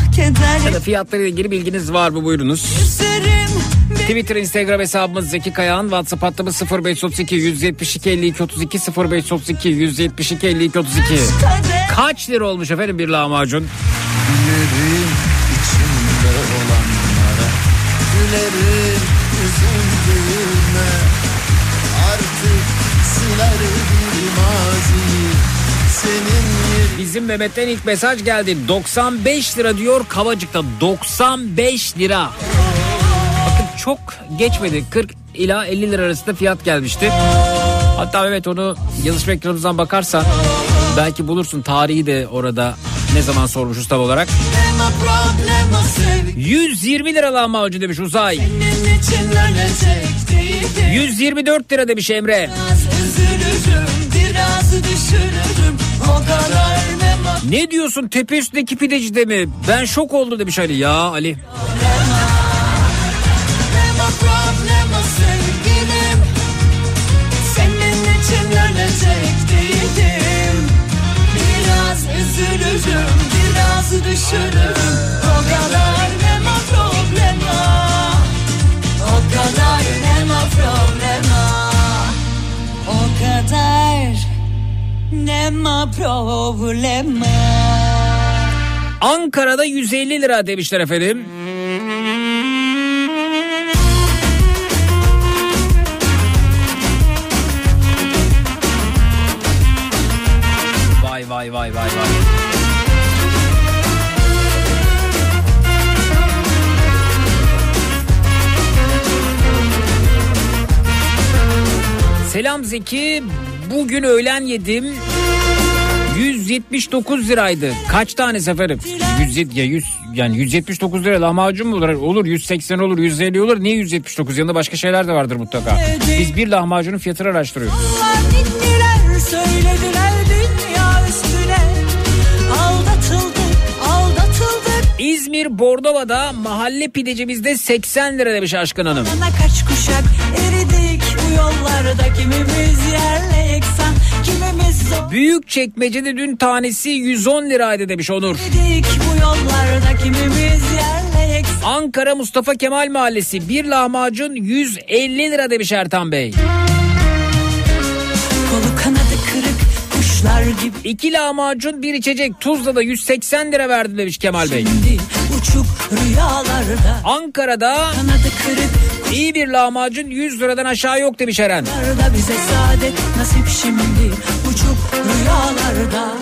Ya da fiyatlarıyla ilgili bilginiz var mı buyurunuz. Twitter, Instagram hesabımız Zeki Kayağan. WhatsApp hattımız 0532 172 52 32 0532 172 52 32. kader Kaç lira olmuş efendim bir lahmacun? Gülerim içimde olanlara Gülerim üzüldüğüme Bizim Mehmet'ten ilk mesaj geldi. 95 lira diyor Kavacık'ta. 95 lira. Bakın çok geçmedi. 40 ila 50 lira arasında fiyat gelmişti. Hatta Mehmet onu yazışma ekranımızdan bakarsan belki bulursun tarihi de orada ne zaman sormuşuz tam olarak. nema problema sev 120 lira lahmacun demiş Uzay. Senin için ölecek değilim 124 lira demiş Emre. Düşürürüm O kadar nema Ne diyorsun tepe üstündeki pidecide mi? Ben şok oldum demiş Ali. Ya Ali. Biraz üzülürüm biraz düşürürüm Nema problema. Ankara'da 150 lira demişler efendim. Vay vay vay vay vay. Selam Zeki. Bugün öğlen yedim. 179 liraydı. Kaç tane seferim? 100 ya 100 yani 179 lira lahmacun mu olur? Olur 180 olur 150 olur. Niye 179? Yanında başka şeyler de vardır mutlaka. Biz bir lahmacunun fiyatını araştırıyoruz. Onlar ninniler söylediler dünya üstüne Aldatıldık aldatıldık İzmir Bornova'da mahalle pidecimizde 80 lira demiş Aşkın Hanım. Bana kaç kuşak yollarda Kimimiz yerle yeksan kimimiz zor Büyük çekmecede dün tanesi 110 liraydı demiş Onur. Eridik bu yollarda kimimiz yerle yeksan Ankara Mustafa Kemal Mahallesi bir lahmacun 150 lira demiş Ertan Bey. Kolu kanadı kırık kuşlar gibi İki lahmacun bir içecek Tuzla'da 180 lira verdi demiş Kemal Bey. Şimdi uçuk rüyalarda Ankara'da Kanadı kırık iyi bir lahmacun 100 liradan aşağı yok demiş Eren. bize saadet nasip şimdi Uçuk rüyalarda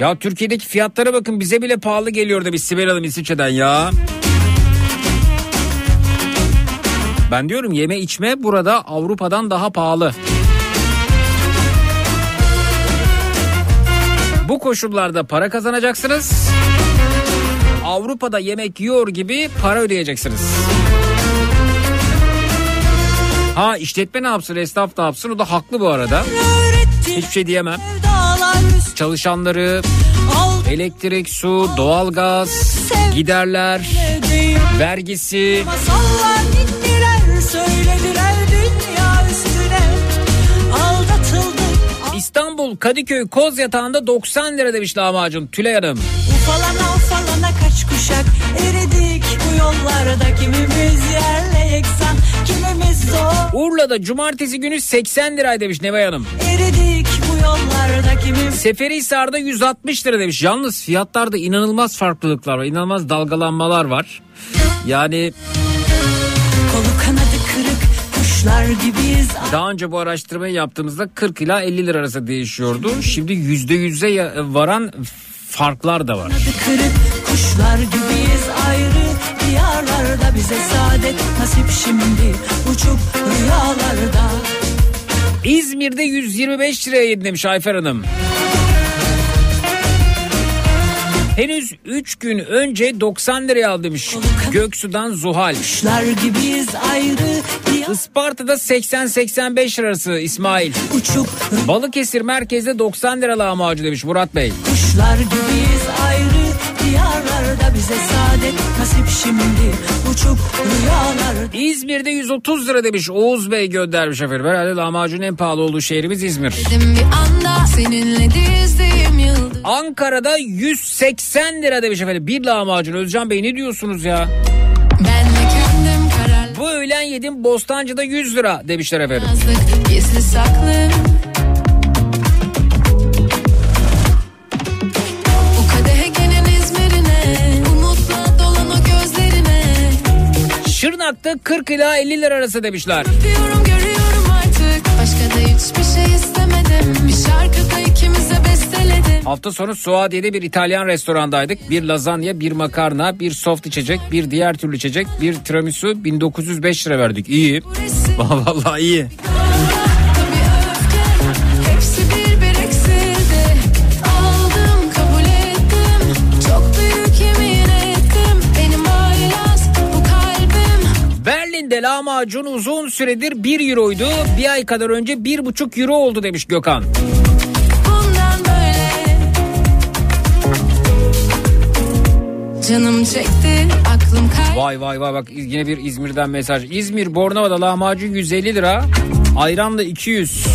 Ya Türkiye'deki fiyatlara bakın bize bile pahalı geliyor demiş Sibel Hanım İsviçre'den ya. Ben diyorum yeme içme burada Avrupa'dan daha pahalı. Bu koşullarda para kazanacaksınız. Avrupa'da yemek yiyor gibi para ödeyeceksiniz. Ha işletme ne yapsın, esnaf ne yapsın o da haklı bu arada. Hiçbir şey diyemem. Çalışanları, elektrik, su, doğalgaz, giderler, vergisi. İstanbul Kadıköy Koz Yatağı'nda 90 lira demiş lahmacun Tülay Hanım. Ufalana ufalana kaç kuşak eridik bu yollarda Kimimiz yerle yeksan zor Urla'da cumartesi günü 80 liraydı demiş Nevay Hanım. Eridik bu yollarda kimimiz Seferihisar'da 160 lira demiş. Yalnız fiyatlarda inanılmaz farklılıklar var. inanılmaz dalgalanmalar var. Yani Kolu kanadı kırık kuşlar gibiyiz daha önce bu araştırmayı yaptığımızda 40 ila 50 lira arası değişiyordu. Şimdi %100'e ya- varan farklar da var. Kırık kuşlar gibiyiz ayrı diyarlarda bize saadet nasip şimdi uçup rüyalarda İzmir'de 125 liraya yedi demiş Ayfer Hanım. Henüz 3 gün önce 90 liraya aldı demiş Göksu'dan Zuhal. Isparta'da 80-85 lira arası İsmail. uçup Balıkesir merkezde 90 lira lahmacun demiş Murat Bey. kuşlar gibiyiz ayrı diyarlarda bize saadet nasip şimdi uçup rüyalarda İzmir'de 130 lira demiş Oğuz Bey göndermiş efendim. Herhalde lahmacunun en pahalı olduğu şehrimiz İzmir. Dedim bir anda seninle dizdiğim yıldız Ankara'da 180 lira demiş efendim. Bir lahmacun Özcan Bey ne diyorsunuz ya? Bu öğlen yedim Bostancı'da 100 lira demişler efendim. gizli saklı Şırnak'ta 40 ila 50 lira arası demişler. Öpüyorum görüyorum artık Başka da hiçbir şey istemedim Bir şarkıda ikimize besteledim Hafta sonu Suadiye'de bir İtalyan restorandaydık. Bir lazanya, bir makarna, bir soft içecek, bir diğer türlü içecek, bir tiramisu 1905 lira verdik. İyi. [LAUGHS] Vallahi iyi. Berlin'de lahmacun uzun süredir 1 euroydu. Bir ay kadar önce 1,5 euro oldu demiş Gökhan. Canım çekti aklım kaydı Vay vay vay bak yine bir İzmir'den mesaj. İzmir Bornova'da lahmacun 150 lira. Ayranla 200.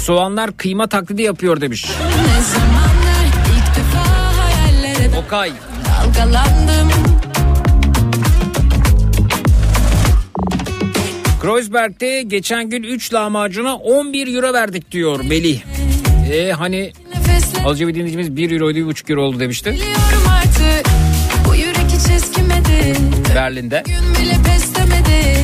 Soğanlar kıyma taklidi yapıyor demiş. Ne zamanlar ilk defa hayallere Okay. dalgalandım Kreuzberg'de geçen gün 3 lahmacuna 11 euro verdik diyor Melih. E hani az önce bir dinleyicimiz 1 euroydu 1,5 euro oldu demişti. artık Bu yürek hiç eskimedi Berlin'de. Gün bile pes demedi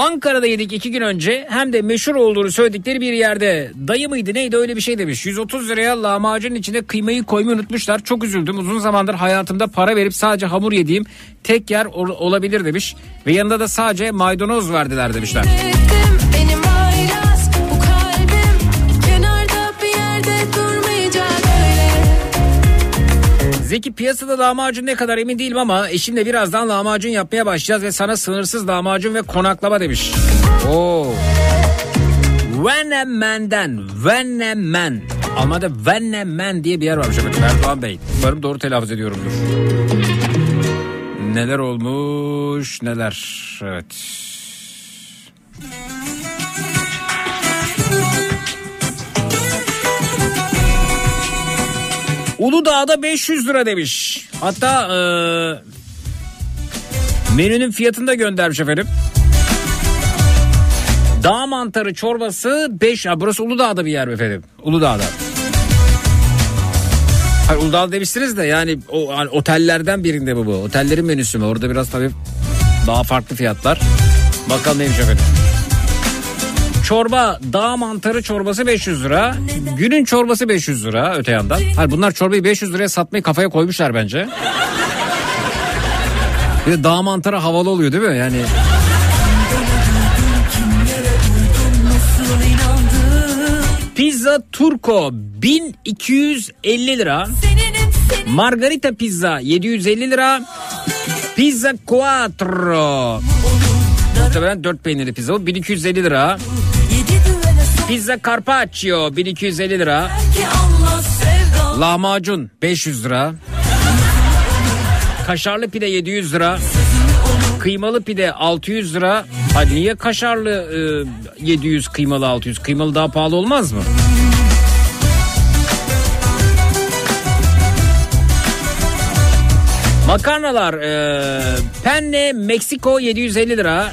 Ankara'da yedik iki gün önce hem de meşhur olduğunu söyledikleri bir yerde. Dayı mıydı neydi öyle bir şey demiş. 130 liraya lahmacunun içine kıymayı koymayı unutmuşlar. Çok üzüldüm. Uzun zamandır hayatımda para verip sadece hamur yediğim tek yer ol- olabilir demiş. Ve yanında da sadece maydanoz verdiler demişler. Zeki piyasada lahmacun ne kadar emin değilim ama eşimle birazdan lahmacun yapmaya başlayacağız ve sana sınırsız lahmacun ve konaklama demiş. Oo. Venemen'den Venemen. Almanya'da Venemen diye bir yer varmış efendim Erdoğan Bey. Umarım doğru telaffuz ediyorumdur. Neler olmuş neler. Evet. Uludağ'da 500 lira demiş. Hatta e, menünün fiyatını da göndermiş efendim. Dağ mantarı çorbası 5 ha, burası Uludağ'da bir yer mi efendim. Uludağ'da. Hayır Uludağ demişsiniz de yani o hani otellerden birinde bu bu. Otellerin menüsü mü? Orada biraz tabii daha farklı fiyatlar. Bakalım neymiş efendim. Çorba dağ mantarı çorbası 500 lira. Günün çorbası 500 lira öte yandan. Hayır bunlar çorbayı 500 liraya satmayı kafaya koymuşlar bence. Bir dağ mantarı havalı oluyor değil mi? Yani pizza turco 1250 lira. Margarita pizza 750 lira. Pizza quattro. Muhtemelen 4 peynirli pizza bu 1250 lira. Pizza carpaccio 1250 lira. Lahmacun 500 lira. Kaşarlı pide 700 lira. Kıymalı pide 600 lira. Ha niye kaşarlı e, 700 kıymalı 600? Kıymalı daha pahalı olmaz mı? Makarnalar e, penne Meksiko 750 lira.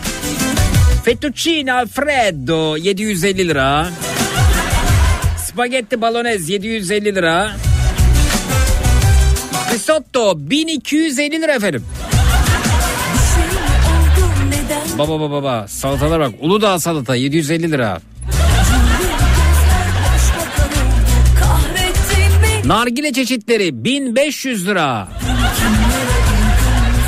Fettuccine Alfredo 750 lira. Spagetti Bolognese 750 lira. Risotto 1250 lira efendim. Baba baba baba salatalar bak Uludağ salata 750 lira. Nargile çeşitleri 1500 lira.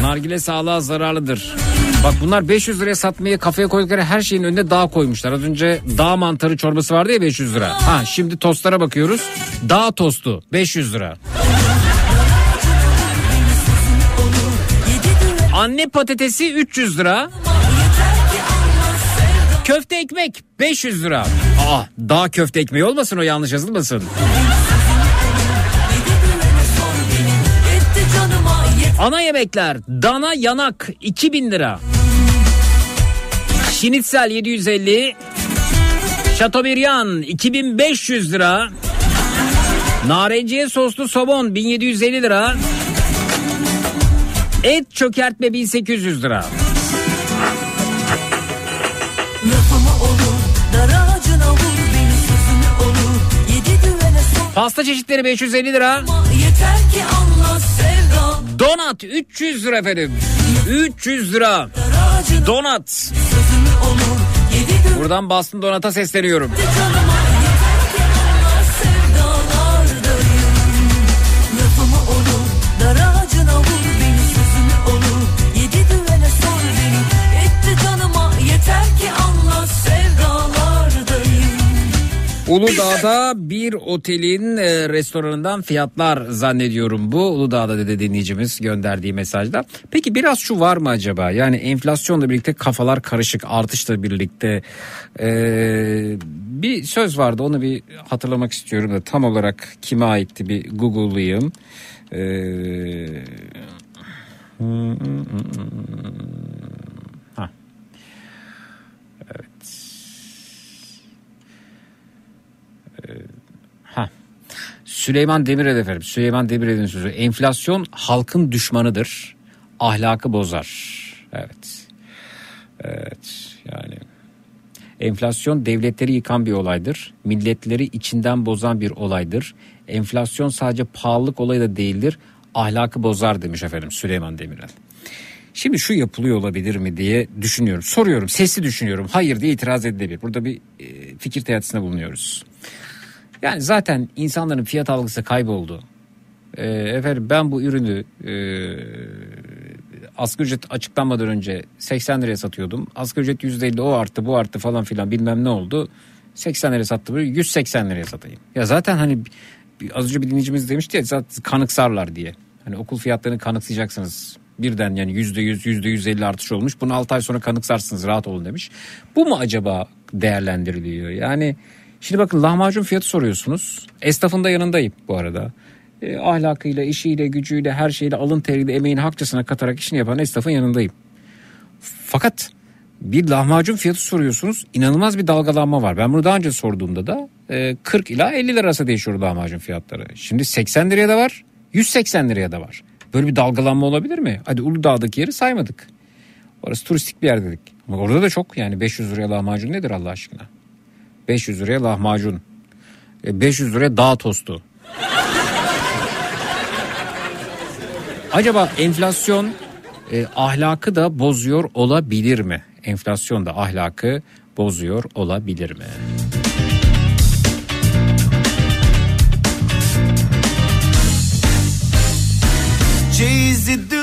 Nargile sağlığa zararlıdır. Bak bunlar 500 liraya satmaya kafaya koydukları her şeyin önüne dağ koymuşlar. Az önce dağ mantarı çorbası vardı ya 500 lira. Ha şimdi tostlara bakıyoruz. Dağ tostu 500 lira. Anne patatesi 300 lira. Köfte ekmek 500 lira. Aa, dağ köfte ekmeği olmasın o yanlış yazılmasın. Ana yemekler dana yanak 2000 lira. Şinitsel 750. Şatobriyan 2500 lira. Narenciye soslu somon 1750 lira. Et çökertme 1800 lira. Pasta çeşitleri 550 lira. Donat 300 lira efendim. 300 lira. Donat. Buradan Boston Donat'a sesleniyorum. Uludağ'da bir otelin e, restoranından fiyatlar zannediyorum bu. Uludağ'da dedi dinleyicimiz gönderdiği mesajda. Peki biraz şu var mı acaba? Yani enflasyonla birlikte kafalar karışık artışla birlikte e, bir söz vardı onu bir hatırlamak istiyorum da tam olarak kime aitti bir Google'layayım. E, Süleyman Demirel efendim. Süleyman Demirel'in sözü. Enflasyon halkın düşmanıdır. Ahlakı bozar. Evet. Evet. Yani enflasyon devletleri yıkan bir olaydır. Milletleri içinden bozan bir olaydır. Enflasyon sadece pahalılık olayı da değildir. Ahlakı bozar demiş efendim Süleyman Demirel. Şimdi şu yapılıyor olabilir mi diye düşünüyorum. Soruyorum, sesli düşünüyorum. Hayır diye itiraz edilebilir. Burada bir e, fikir teatisinde bulunuyoruz. Yani zaten insanların fiyat algısı kayboldu. E, efendim ben bu ürünü e, asgari ücret açıklanmadan önce 80 liraya satıyordum. Asgari ücret %50 o arttı bu arttı falan filan bilmem ne oldu. 80 liraya sattım 180 liraya satayım. Ya zaten hani az önce bir dinleyicimiz demişti ya zaten kanıksarlar diye. Hani okul fiyatlarını kanıksayacaksınız. Birden yani yüzde yüz yüzde yüz elli artış olmuş. Bunu 6 ay sonra kanıksarsınız rahat olun demiş. Bu mu acaba değerlendiriliyor? Yani şimdi bakın lahmacun fiyatı soruyorsunuz. Esnafın da yanındayım bu arada. E, ahlakıyla, işiyle, gücüyle, her şeyle alın teriyle emeğini hakçasına katarak işini yapan esnafın yanındayım. Fakat bir lahmacun fiyatı soruyorsunuz. inanılmaz bir dalgalanma var. Ben bunu daha önce sorduğumda da e, 40 ila 50 lira arası değişiyor lahmacun fiyatları. Şimdi 80 liraya da var, 180 liraya da var. Böyle bir dalgalanma olabilir mi? Hadi Uludağ'daki yeri saymadık. Orası turistik bir yer dedik. Ama orada da çok yani 500 liraya lahmacun nedir Allah aşkına? 500 liraya lahmacun. E, 500 liraya dağ tostu. Acaba enflasyon e, ahlakı da bozuyor olabilir mi? Enflasyon da ahlakı bozuyor olabilir mi?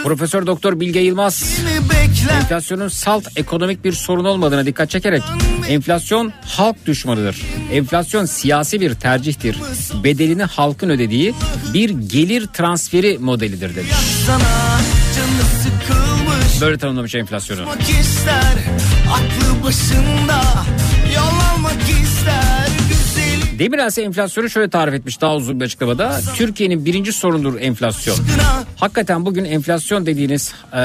Profesör Doktor Bilge Yılmaz enflasyonun salt ekonomik bir sorun olmadığına dikkat çekerek enflasyon halk düşmanıdır. Enflasyon siyasi bir tercihtir. Bedelini halkın ödediği bir gelir transferi modelidir demiş. Böyle tanımlamış enflasyonu. Aklı başında Yol almak ister Demirel ise enflasyonu şöyle tarif etmiş daha uzun bir açıklamada. Türkiye'nin birinci sorunudur enflasyon. Hakikaten bugün enflasyon dediğiniz e,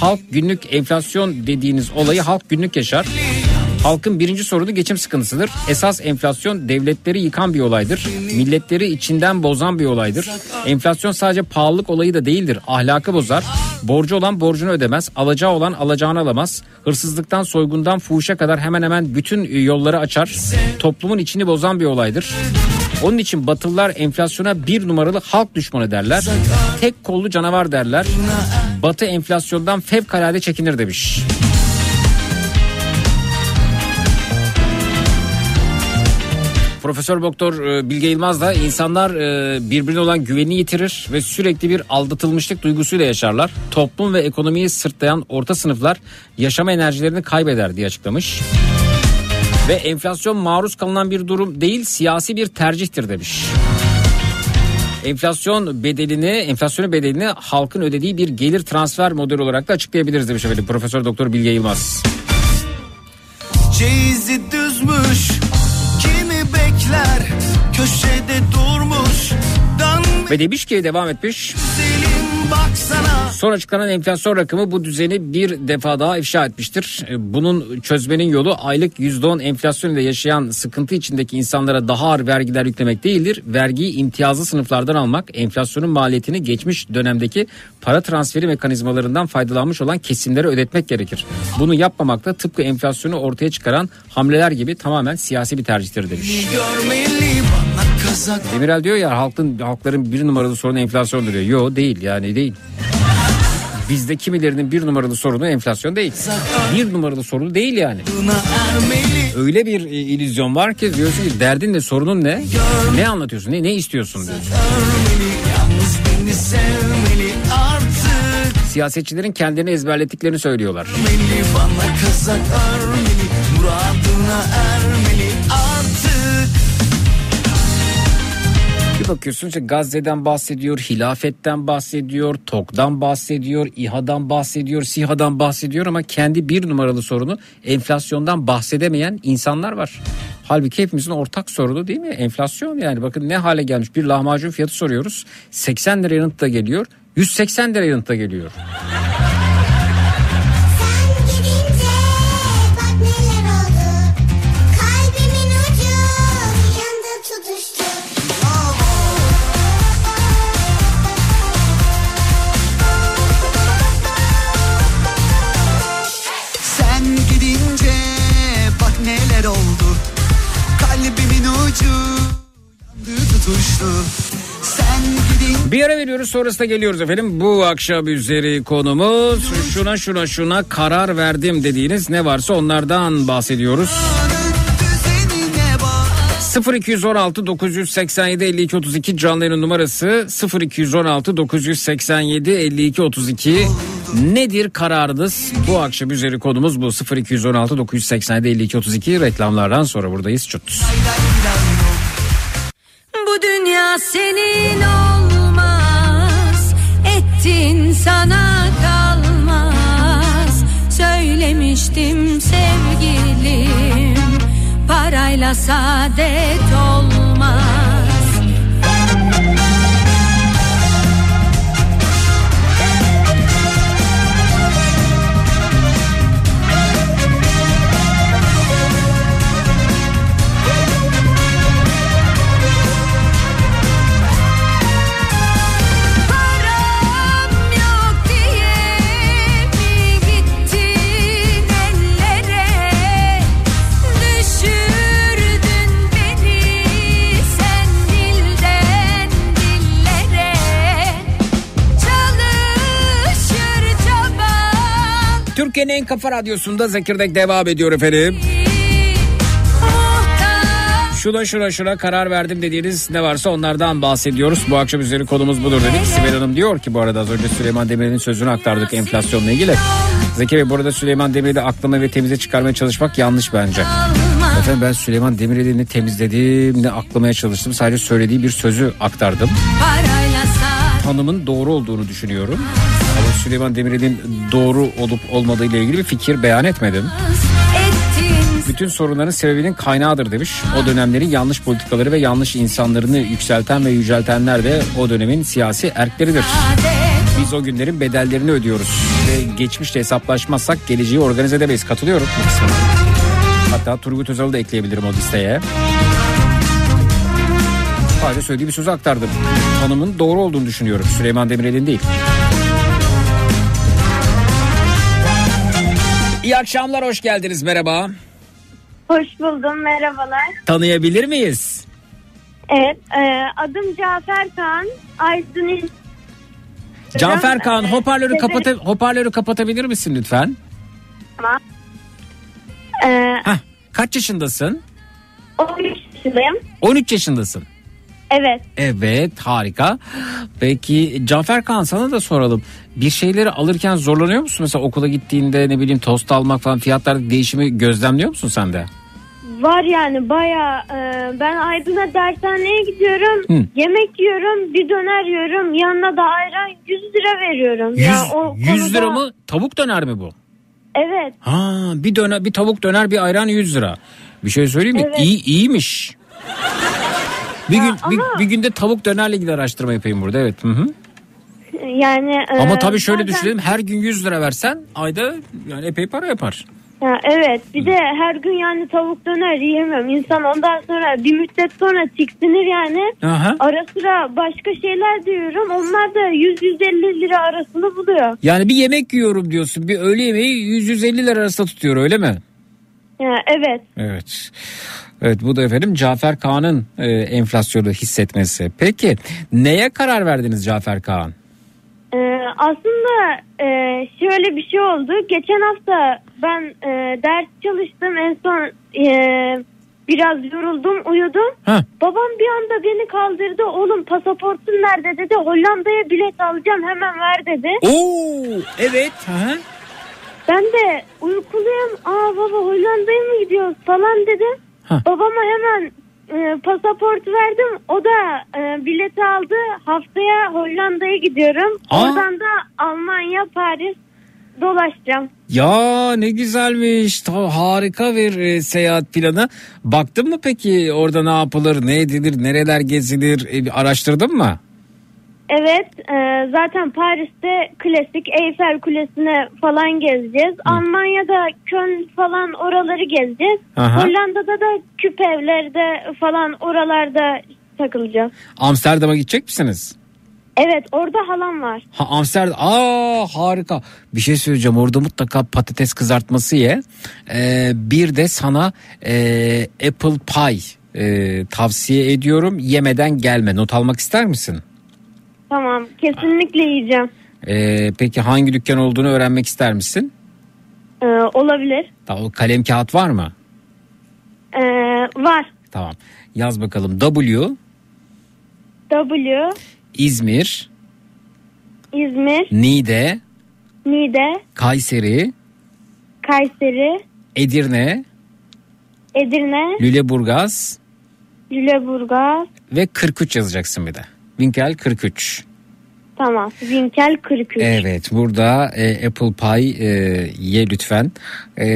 halk günlük enflasyon dediğiniz olayı halk günlük yaşar. Halkın birinci sorunu geçim sıkıntısıdır. Esas enflasyon devletleri yıkan bir olaydır. Milletleri içinden bozan bir olaydır. Enflasyon sadece pahalılık olayı da değildir. Ahlakı bozar. Borcu olan borcunu ödemez. Alacağı olan alacağını alamaz. Hırsızlıktan, soygundan, fuhuşa kadar hemen hemen bütün yolları açar. Toplumun içini bozan bir olaydır. Onun için Batılılar enflasyona bir numaralı halk düşmanı derler. Tek kollu canavar derler. Batı enflasyondan fevkalade çekinir demiş. Profesör Doktor e, Bilge Yılmaz da insanlar e, birbirine olan güvenini yitirir ve sürekli bir aldatılmışlık duygusuyla yaşarlar. Toplum ve ekonomiyi sırtlayan orta sınıflar yaşama enerjilerini kaybeder diye açıklamış. Ve enflasyon maruz kalınan bir durum değil siyasi bir tercihtir demiş. Enflasyon bedelini, enflasyonun bedelini halkın ödediği bir gelir transfer modeli olarak da açıklayabiliriz demiş efendim Profesör Doktor Bilge Yılmaz. Ceyizi düzmüş Ve demiş ki devam etmiş. güzelim Son açıklanan enflasyon rakamı bu düzeni bir defa daha ifşa etmiştir. E, Bunun çözmenin yolu aylık %10 enflasyon ile yaşayan sıkıntı içindeki insanlara daha ağır vergiler yüklemek değildir. Vergiyi imtiyazlı sınıflardan almak, enflasyonun maliyetini geçmiş dönemdeki para transferi mekanizmalarından faydalanmış olan kesimlere ödetmek gerekir. Bunu yapmamakta tıpkı enflasyonu ortaya çıkaran hamleler gibi tamamen siyasi bir tercihtir demiş. Görmeli Demirel diyor ya halkın halkların bir numaralı sorunu enflasyondur diyor. Yo değil yani değil. Bizde kimilerinin bir numaralı sorunu enflasyon değil. Bir numaralı sorunu değil yani. Öyle bir e, illüzyon var ki diyorsun ki derdin ne sorunun ne? Ne anlatıyorsun ne, ne istiyorsun diyorsun. Siyasetçilerin kendilerini ezberlettiklerini söylüyorlar. Bana kazak Muradına ermeli bakıyorsun işte Gazze'den bahsediyor, hilafetten bahsediyor, TOK'dan bahsediyor, İHA'dan bahsediyor, SİHA'dan bahsediyor ama kendi bir numaralı sorunu enflasyondan bahsedemeyen insanlar var. Halbuki hepimizin ortak sorunu değil mi? Enflasyon yani bakın ne hale gelmiş bir lahmacun fiyatı soruyoruz. 80 lira yanıt da geliyor, 180 lira yanıt da geliyor. Ucu yandı tutuştu. Sen Bir ara veriyoruz sonrasında geliyoruz efendim. Bu akşam üzeri konumuz şuna şuna şuna karar verdim dediğiniz ne varsa onlardan bahsediyoruz. 0216 987 52 32 canlı yayın numarası. 0216 987 52 32 nedir kararınız? Bu akşam üzeri konumuz bu. 0216 987 52 32 reklamlardan sonra buradayız. Çut. Bu dünya senin olmaz. Ettin sana kalmaz. Söylemiştim sevgilim. Parayla saadet olmaz Türkiye'nin en kafa radyosunda Zekirdek devam ediyor efendim. Şuna şuna şuna karar verdim dediğiniz ne varsa onlardan bahsediyoruz. Bu akşam üzeri konumuz budur dedik. Sibel Hanım diyor ki bu arada az önce Süleyman Demirel'in sözünü aktardık enflasyonla ilgili. Zeki Bey burada Süleyman Demirel'i aklama ve temize çıkarmaya çalışmak yanlış bence. Efendim ben Süleyman Demirel'i ne temizledim ne aklamaya çalıştım. Sadece söylediği bir sözü aktardım. Tanımın doğru olduğunu düşünüyorum. Süleyman Demirel'in doğru olup olmadığı ile ilgili bir fikir beyan etmedim. Bütün sorunların sebebinin kaynağıdır demiş. O dönemlerin yanlış politikaları ve yanlış insanlarını yükselten ve yüceltenler de o dönemin siyasi erkleridir. Biz o günlerin bedellerini ödüyoruz. Ve geçmişte hesaplaşmazsak geleceği organize edemeyiz. Katılıyorum bu kısmına. Hatta Turgut Özal'ı da ekleyebilirim o listeye. Sadece söylediği bir sözü aktardım. Tanımın doğru olduğunu düşünüyorum. Süleyman Demirel'in değil. İyi akşamlar, hoş geldiniz. Merhaba. Hoş buldum, merhabalar. Tanıyabilir miyiz? Evet, e, adım Cafer Kaan. Aydın Canfer Kaan hoparlörü Evet. kapata hoparlörü kapatabilir misin lütfen? E, Heh, kaç yaşındasın? 13 yaşındayım. 13 yaşındasın. Evet, Evet harika. Peki Cafer Kaan sana da soralım. Bir şeyleri alırken zorlanıyor musun? Mesela okula gittiğinde ne bileyim tost almak falan fiyatlarda değişimi gözlemliyor musun sen de? var yani baya ben Aydın'a dershaneye gidiyorum. Hı. Yemek yiyorum, bir döner yiyorum. Yanına da ayran 100 lira veriyorum. 100, Ya o 100 lira konuda- mı? Tavuk döner mi bu? Evet, Ha bir döner bir tavuk döner bir ayran 100 lira. Bir şey söyleyeyim mi? Evet. İyi iyiymiş. Bir gün bir, ama- bir günde tavuk dönerle ilgili araştırma yapayım burada. Evet. Hı hı. yani... e, Ama tabii şöyle zaten- düşünelim. Her gün 100 lira versen ayda yani epey para yapar. Ya evet bir de her gün yani tavuk döner yiyemiyorum. İnsan ondan sonra bir müddet sonra tiksinir yani. Aha. Ara sıra başka şeyler diyorum. Onlar da 100-150 lira arasını buluyor. Yani bir yemek yiyorum diyorsun. Bir öğle yemeği 100-150 lira arasında tutuyor öyle mi? Ya evet. Evet. Evet bu da efendim Cafer Kağan'ın e, enflasyonu hissetmesi. Peki neye karar verdiniz Cafer Kağan? Ee, aslında e, şöyle bir şey oldu. Geçen hafta ben e, ders çalıştım. En son e, biraz yoruldum, uyudum. Ha. Babam bir anda beni kaldırdı. Oğlum pasaportun nerede dedi. Hollanda'ya bilet alacağım hemen ver dedi. Oo evet. Ben de uykuluyum. Aa baba Hollanda'ya mı gidiyoruz falan dedim. Ha. Babama hemen e, pasaport verdim. O da e, bileti aldı. Haftaya Hollanda'ya gidiyorum. Aa. Oradan da Almanya, Paris dolaşacağım. Ya ne güzelmiş. Harika bir e, seyahat planı. Baktın mı peki orada ne yapılır, ne edilir, nereler gezilir e, araştırdın mı? Evet e, zaten Paris'te klasik Eyfel Kulesi'ne falan gezeceğiz. Almanya'da Köln falan oraları gezeceğiz. Aha. Hollanda'da da küp evlerde falan oralarda takılacağız. Amsterdam'a gidecek misiniz? Evet orada halam var. Ha Amsterdam. Aa harika. Bir şey söyleyeceğim. Orada mutlaka patates kızartması ye. Ee, bir de sana e, apple pie e, tavsiye ediyorum. Yemeden gelme. Not almak ister misin? Tamam kesinlikle yiyeceğim. Ee, peki hangi dükkan olduğunu öğrenmek ister misin? Ee, olabilir. Tamam, kalem kağıt var mı? Ee, var. Tamam. Yaz bakalım. W W, İzmir, İzmir, Niğde, Niğde, Kayseri, Kayseri, Edirne, Edirne, Lüleburgaz Lüleburgaz. ve 43 yazacaksın bir de. Winkel 43. Tamam. Winkel 43. Evet burada e, Apple Pie e, ye lütfen. E,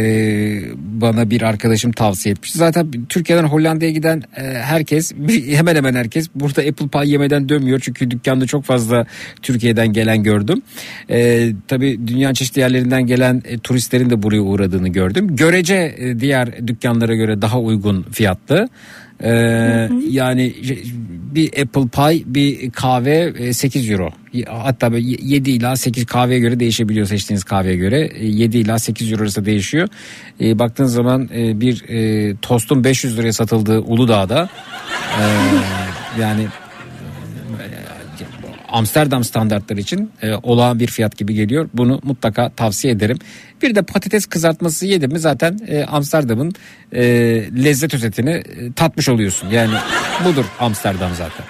bana bir arkadaşım tavsiye etmiş. Zaten Türkiye'den Hollanda'ya giden e, herkes [LAUGHS] hemen hemen herkes burada Apple Pie yemeden dönmüyor. Çünkü dükkanda çok fazla Türkiye'den gelen gördüm. E, tabii dünyanın çeşitli yerlerinden gelen e, turistlerin de buraya uğradığını gördüm. Görece e, diğer dükkanlara göre daha uygun fiyatlı. Ee, yani bir apple pie bir kahve e, 8 euro. Hatta böyle 7 ila 8 kahveye göre değişebiliyor seçtiğiniz kahveye göre. E, 7 ila 8 euro arası değişiyor. E, baktığınız zaman e, bir e, tostun 500 liraya satıldığı Uludağ'da e, yani Amsterdam standartları için e, olağan bir fiyat gibi geliyor. Bunu mutlaka tavsiye ederim. Bir de patates kızartması yedim mi zaten e, Amsterdam'ın e, lezzet özetini e, tatmış oluyorsun. Yani budur Amsterdam zaten.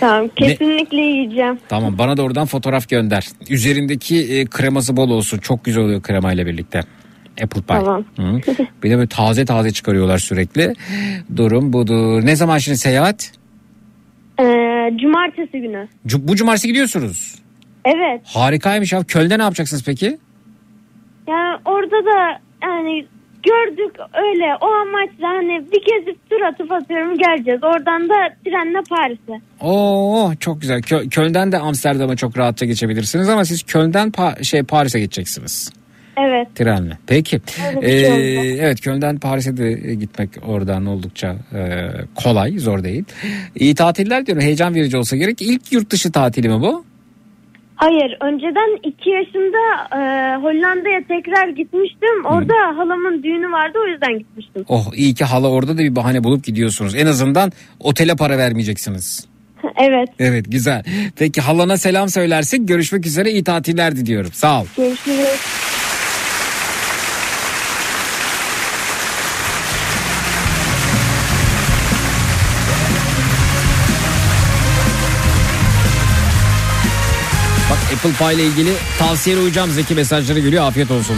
Tamam. Kesinlikle yiyeceğim. Tamam bana da oradan fotoğraf gönder. Üzerindeki e, kreması bol olsun. Çok güzel oluyor kremayla birlikte. Apple pie. Tamam. Hı. Bir de böyle taze taze çıkarıyorlar sürekli. Durum budur. Ne zaman şimdi seyahat? Ee, cumartesi günü. Cu- bu cumartesi gidiyorsunuz. Evet. Harikaymış ya. Köln'de ne yapacaksınız peki? Yani orada da yani gördük öyle o amaçla hani bir kez tur atıp atıyorum geleceğiz. Oradan da trenle Paris'e. Oo çok güzel. Kö- Köln'den de Amsterdam'a çok rahatça geçebilirsiniz ama siz Köln'den Pa- şey Paris'e geçeceksiniz. Evet. Trenle. Peki. Bir Ee, şey evet Köln'den Paris'e de gitmek oradan oldukça e, kolay, zor değil. İyi tatiller diyorum. Heyecan verici olsa gerek. İlk yurt dışı tatili mi bu? Hayır önceden iki yaşında e, Hollanda'ya tekrar gitmiştim. Orada halamın düğünü vardı o yüzden gitmiştim. Oh iyi ki hala orada da bir bahane bulup gidiyorsunuz. En azından otele para vermeyeceksiniz. [LAUGHS] evet. Evet güzel. Peki halana selam söylersek görüşmek üzere iyi tatiller diliyorum. Sağ ol. Görüşürüz. Apple Pie ile ilgili tavsiyene uyacağım. Zeki mesajları geliyor. Afiyet olsun.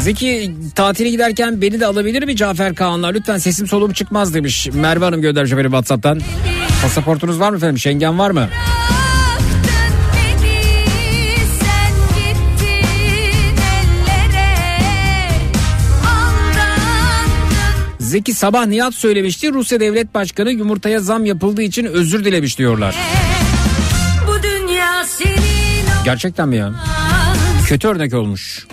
Zeki tatile giderken beni de alabilir mi Cafer Kaan'la? Lütfen sesim soluğum çıkmaz demiş. Merve Hanım göndermiş haberi Whatsapp'tan. Pasaportunuz var mı efendim? Şengen var mı? Zeki sabah Nihat söylemişti. Rusya Devlet Başkanı yumurtaya zam yapıldığı için özür dilemiş diyorlar. Bu dünya senin Gerçekten mi ya? Kötü örnek olmuş.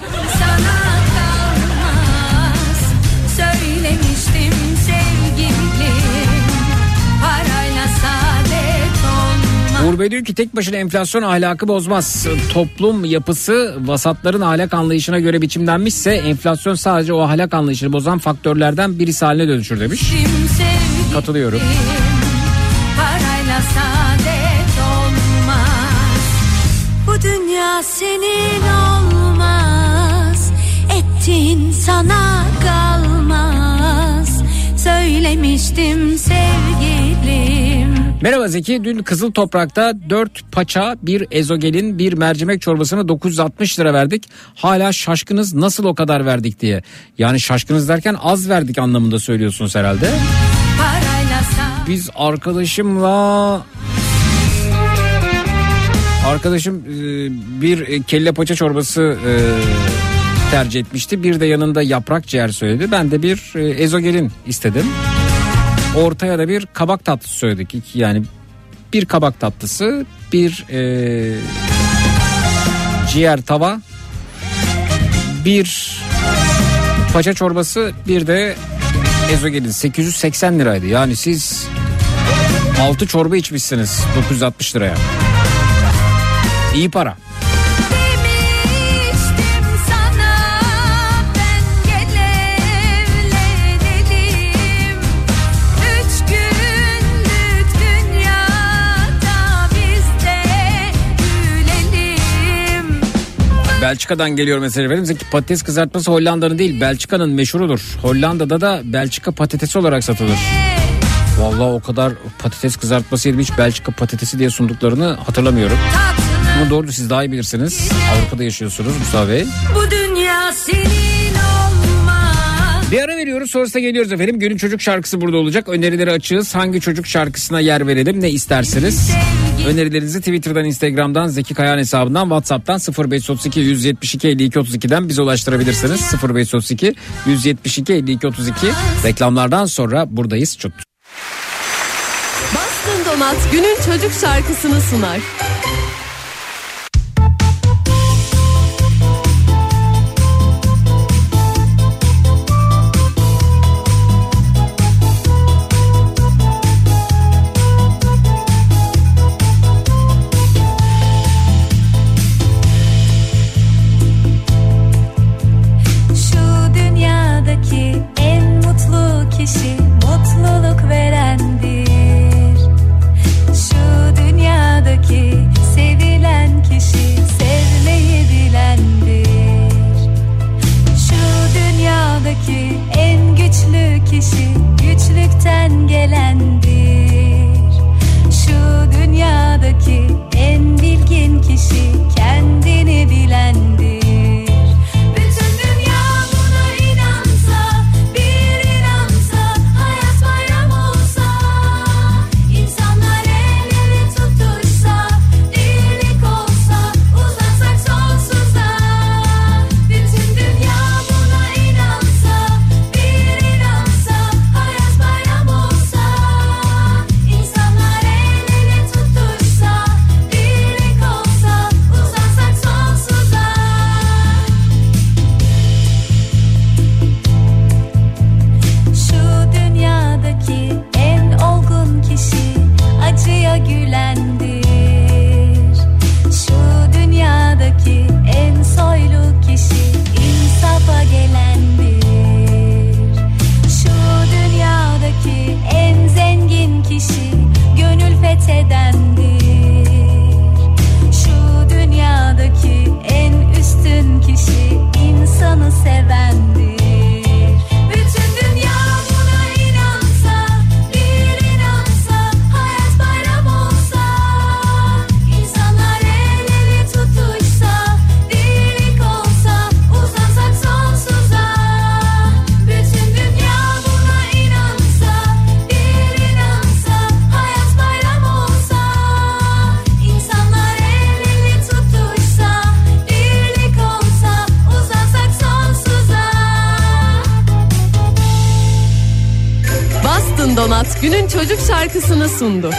Bey diyor ki tek başına enflasyon ahlakı bozmaz. Toplum yapısı vasatların ahlak anlayışına göre biçimlenmişse enflasyon sadece o ahlak anlayışını bozan faktörlerden birisi haline dönüşür demiş. sevgilim Katılıyorum. Parayla saadet olmaz Bu dünya senin olmaz Ettin sana kalmaz Söylemiştim sevgilim Merhaba Zeki dün Kızıl Toprak'ta 4 paça bir ezogelin bir mercimek çorbasına 960 lira verdik. Hala şaşkınız nasıl o kadar verdik diye. Yani şaşkınız derken az verdik anlamında söylüyorsunuz herhalde. Biz arkadaşımla arkadaşım e, bir e, kelle paça çorbası e, tercih etmişti. Bir de yanında yaprak ciğer söyledi. Ben de bir ezogelin istedim. Ortaya da bir kabak tatlısı söyledik. İki, yani bir kabak tatlısı, bir e, ciğer tava, bir paça çorbası, bir de ezogelin 880 liraydı. Yani siz 6 çorba içmişsiniz 960 liraya. İyi para. Belçika'dan geliyor mesaj efendim. Patates kızartması Hollanda'nın değil Belçika'nın meşhurudur. Hollanda'da da Belçika patatesi olarak satılır. Vallahi o kadar patates kızartması yedim hiç Belçika patatesi diye sunduklarını hatırlamıyorum. Ama doğru siz daha iyi bilirsiniz. Avrupa'da yaşıyorsunuz Mustafa Bey. Bu dünya senin olmaz Bir ara veriyoruz sonrasında geliyoruz efendim. Günün çocuk şarkısı burada olacak. Önerileri açığız. Hangi çocuk şarkısına yer verelim ne istersiniz? Önerilerinizi Twitter'dan, Instagram'dan, Zeki Kayan hesabından, WhatsApp'tan 0532 172 52 32'den bize ulaştırabilirsiniz. 0532 172 52 32 reklamlardan sonra buradayız. Çok Bastın Donat günün çocuk şarkısını sunar. Çocuk şarkısını sundu.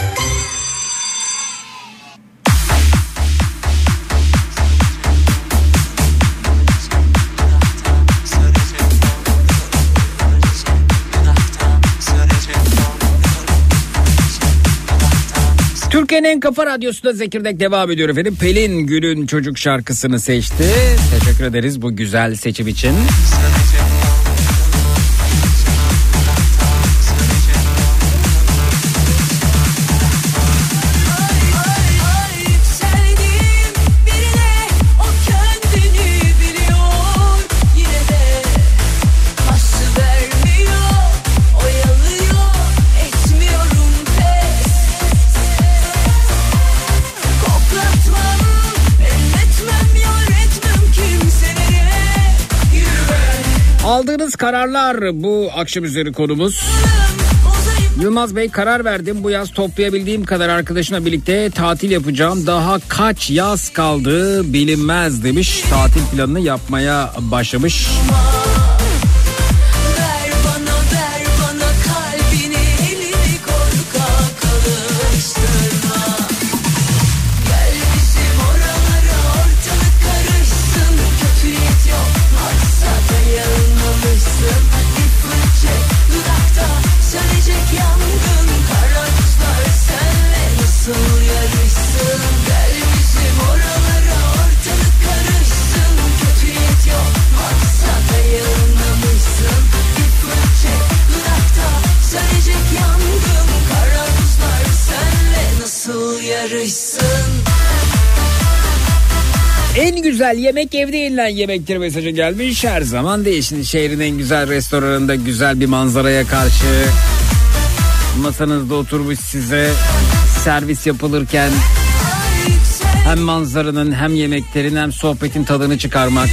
Türkiye'nin en kafa radyosunda Zekirdek devam ediyor efendim. Pelin Gül'ün çocuk şarkısını seçti. Teşekkür ederiz bu güzel seçim için. Yükseldim kararlar bu akşam üzeri konumuz. Yılmaz Bey karar verdim bu yaz toplayabildiğim kadar arkadaşımla birlikte tatil yapacağım. Daha kaç yaz kaldı bilinmez demiş. Tatil planını yapmaya başlamış. Ver güzel yemek evde yenilen yemektir mesajı gelmiş. Her zaman değişin. Şehrin en güzel restoranında güzel bir manzaraya karşı masanızda oturmuş size servis yapılırken hem manzaranın hem yemeklerin hem sohbetin tadını çıkarmak.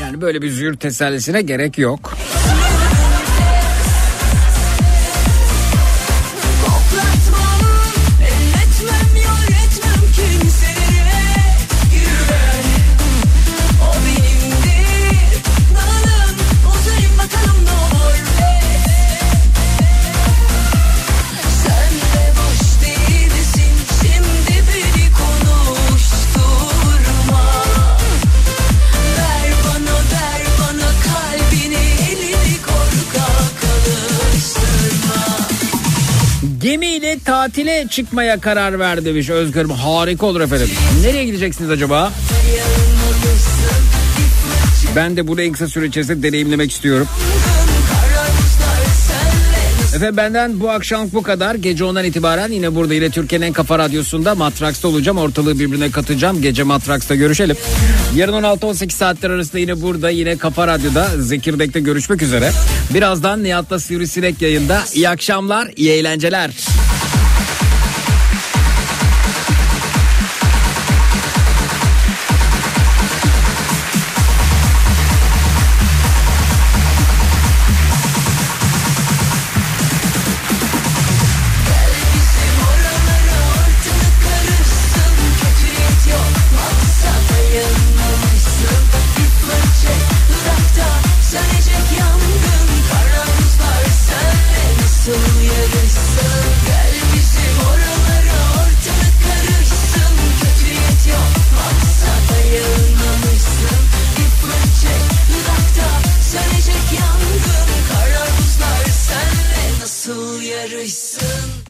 Yani böyle bir züğürt tesellisine gerek yok. Tatile çıkmaya karar ver demiş Özgür. Harika olur efendim. Nereye gideceksiniz acaba? Ben de bunu en kısa süre içerisinde deneyimlemek istiyorum. Efendim benden bu akşam bu kadar. Gece ondan itibaren yine burada yine Türkiye'nin en kafa radyosunda Matraks'ta olacağım. Ortalığı birbirine katacağım. Gece Matraks'ta görüşelim. Yarın 16-18 saatler arasında yine burada yine Kafa Radyo'da Zekirdek'te görüşmek üzere. Birazdan Nihat'la Sivrisinek yayında. İyi akşamlar, iyi eğlenceler.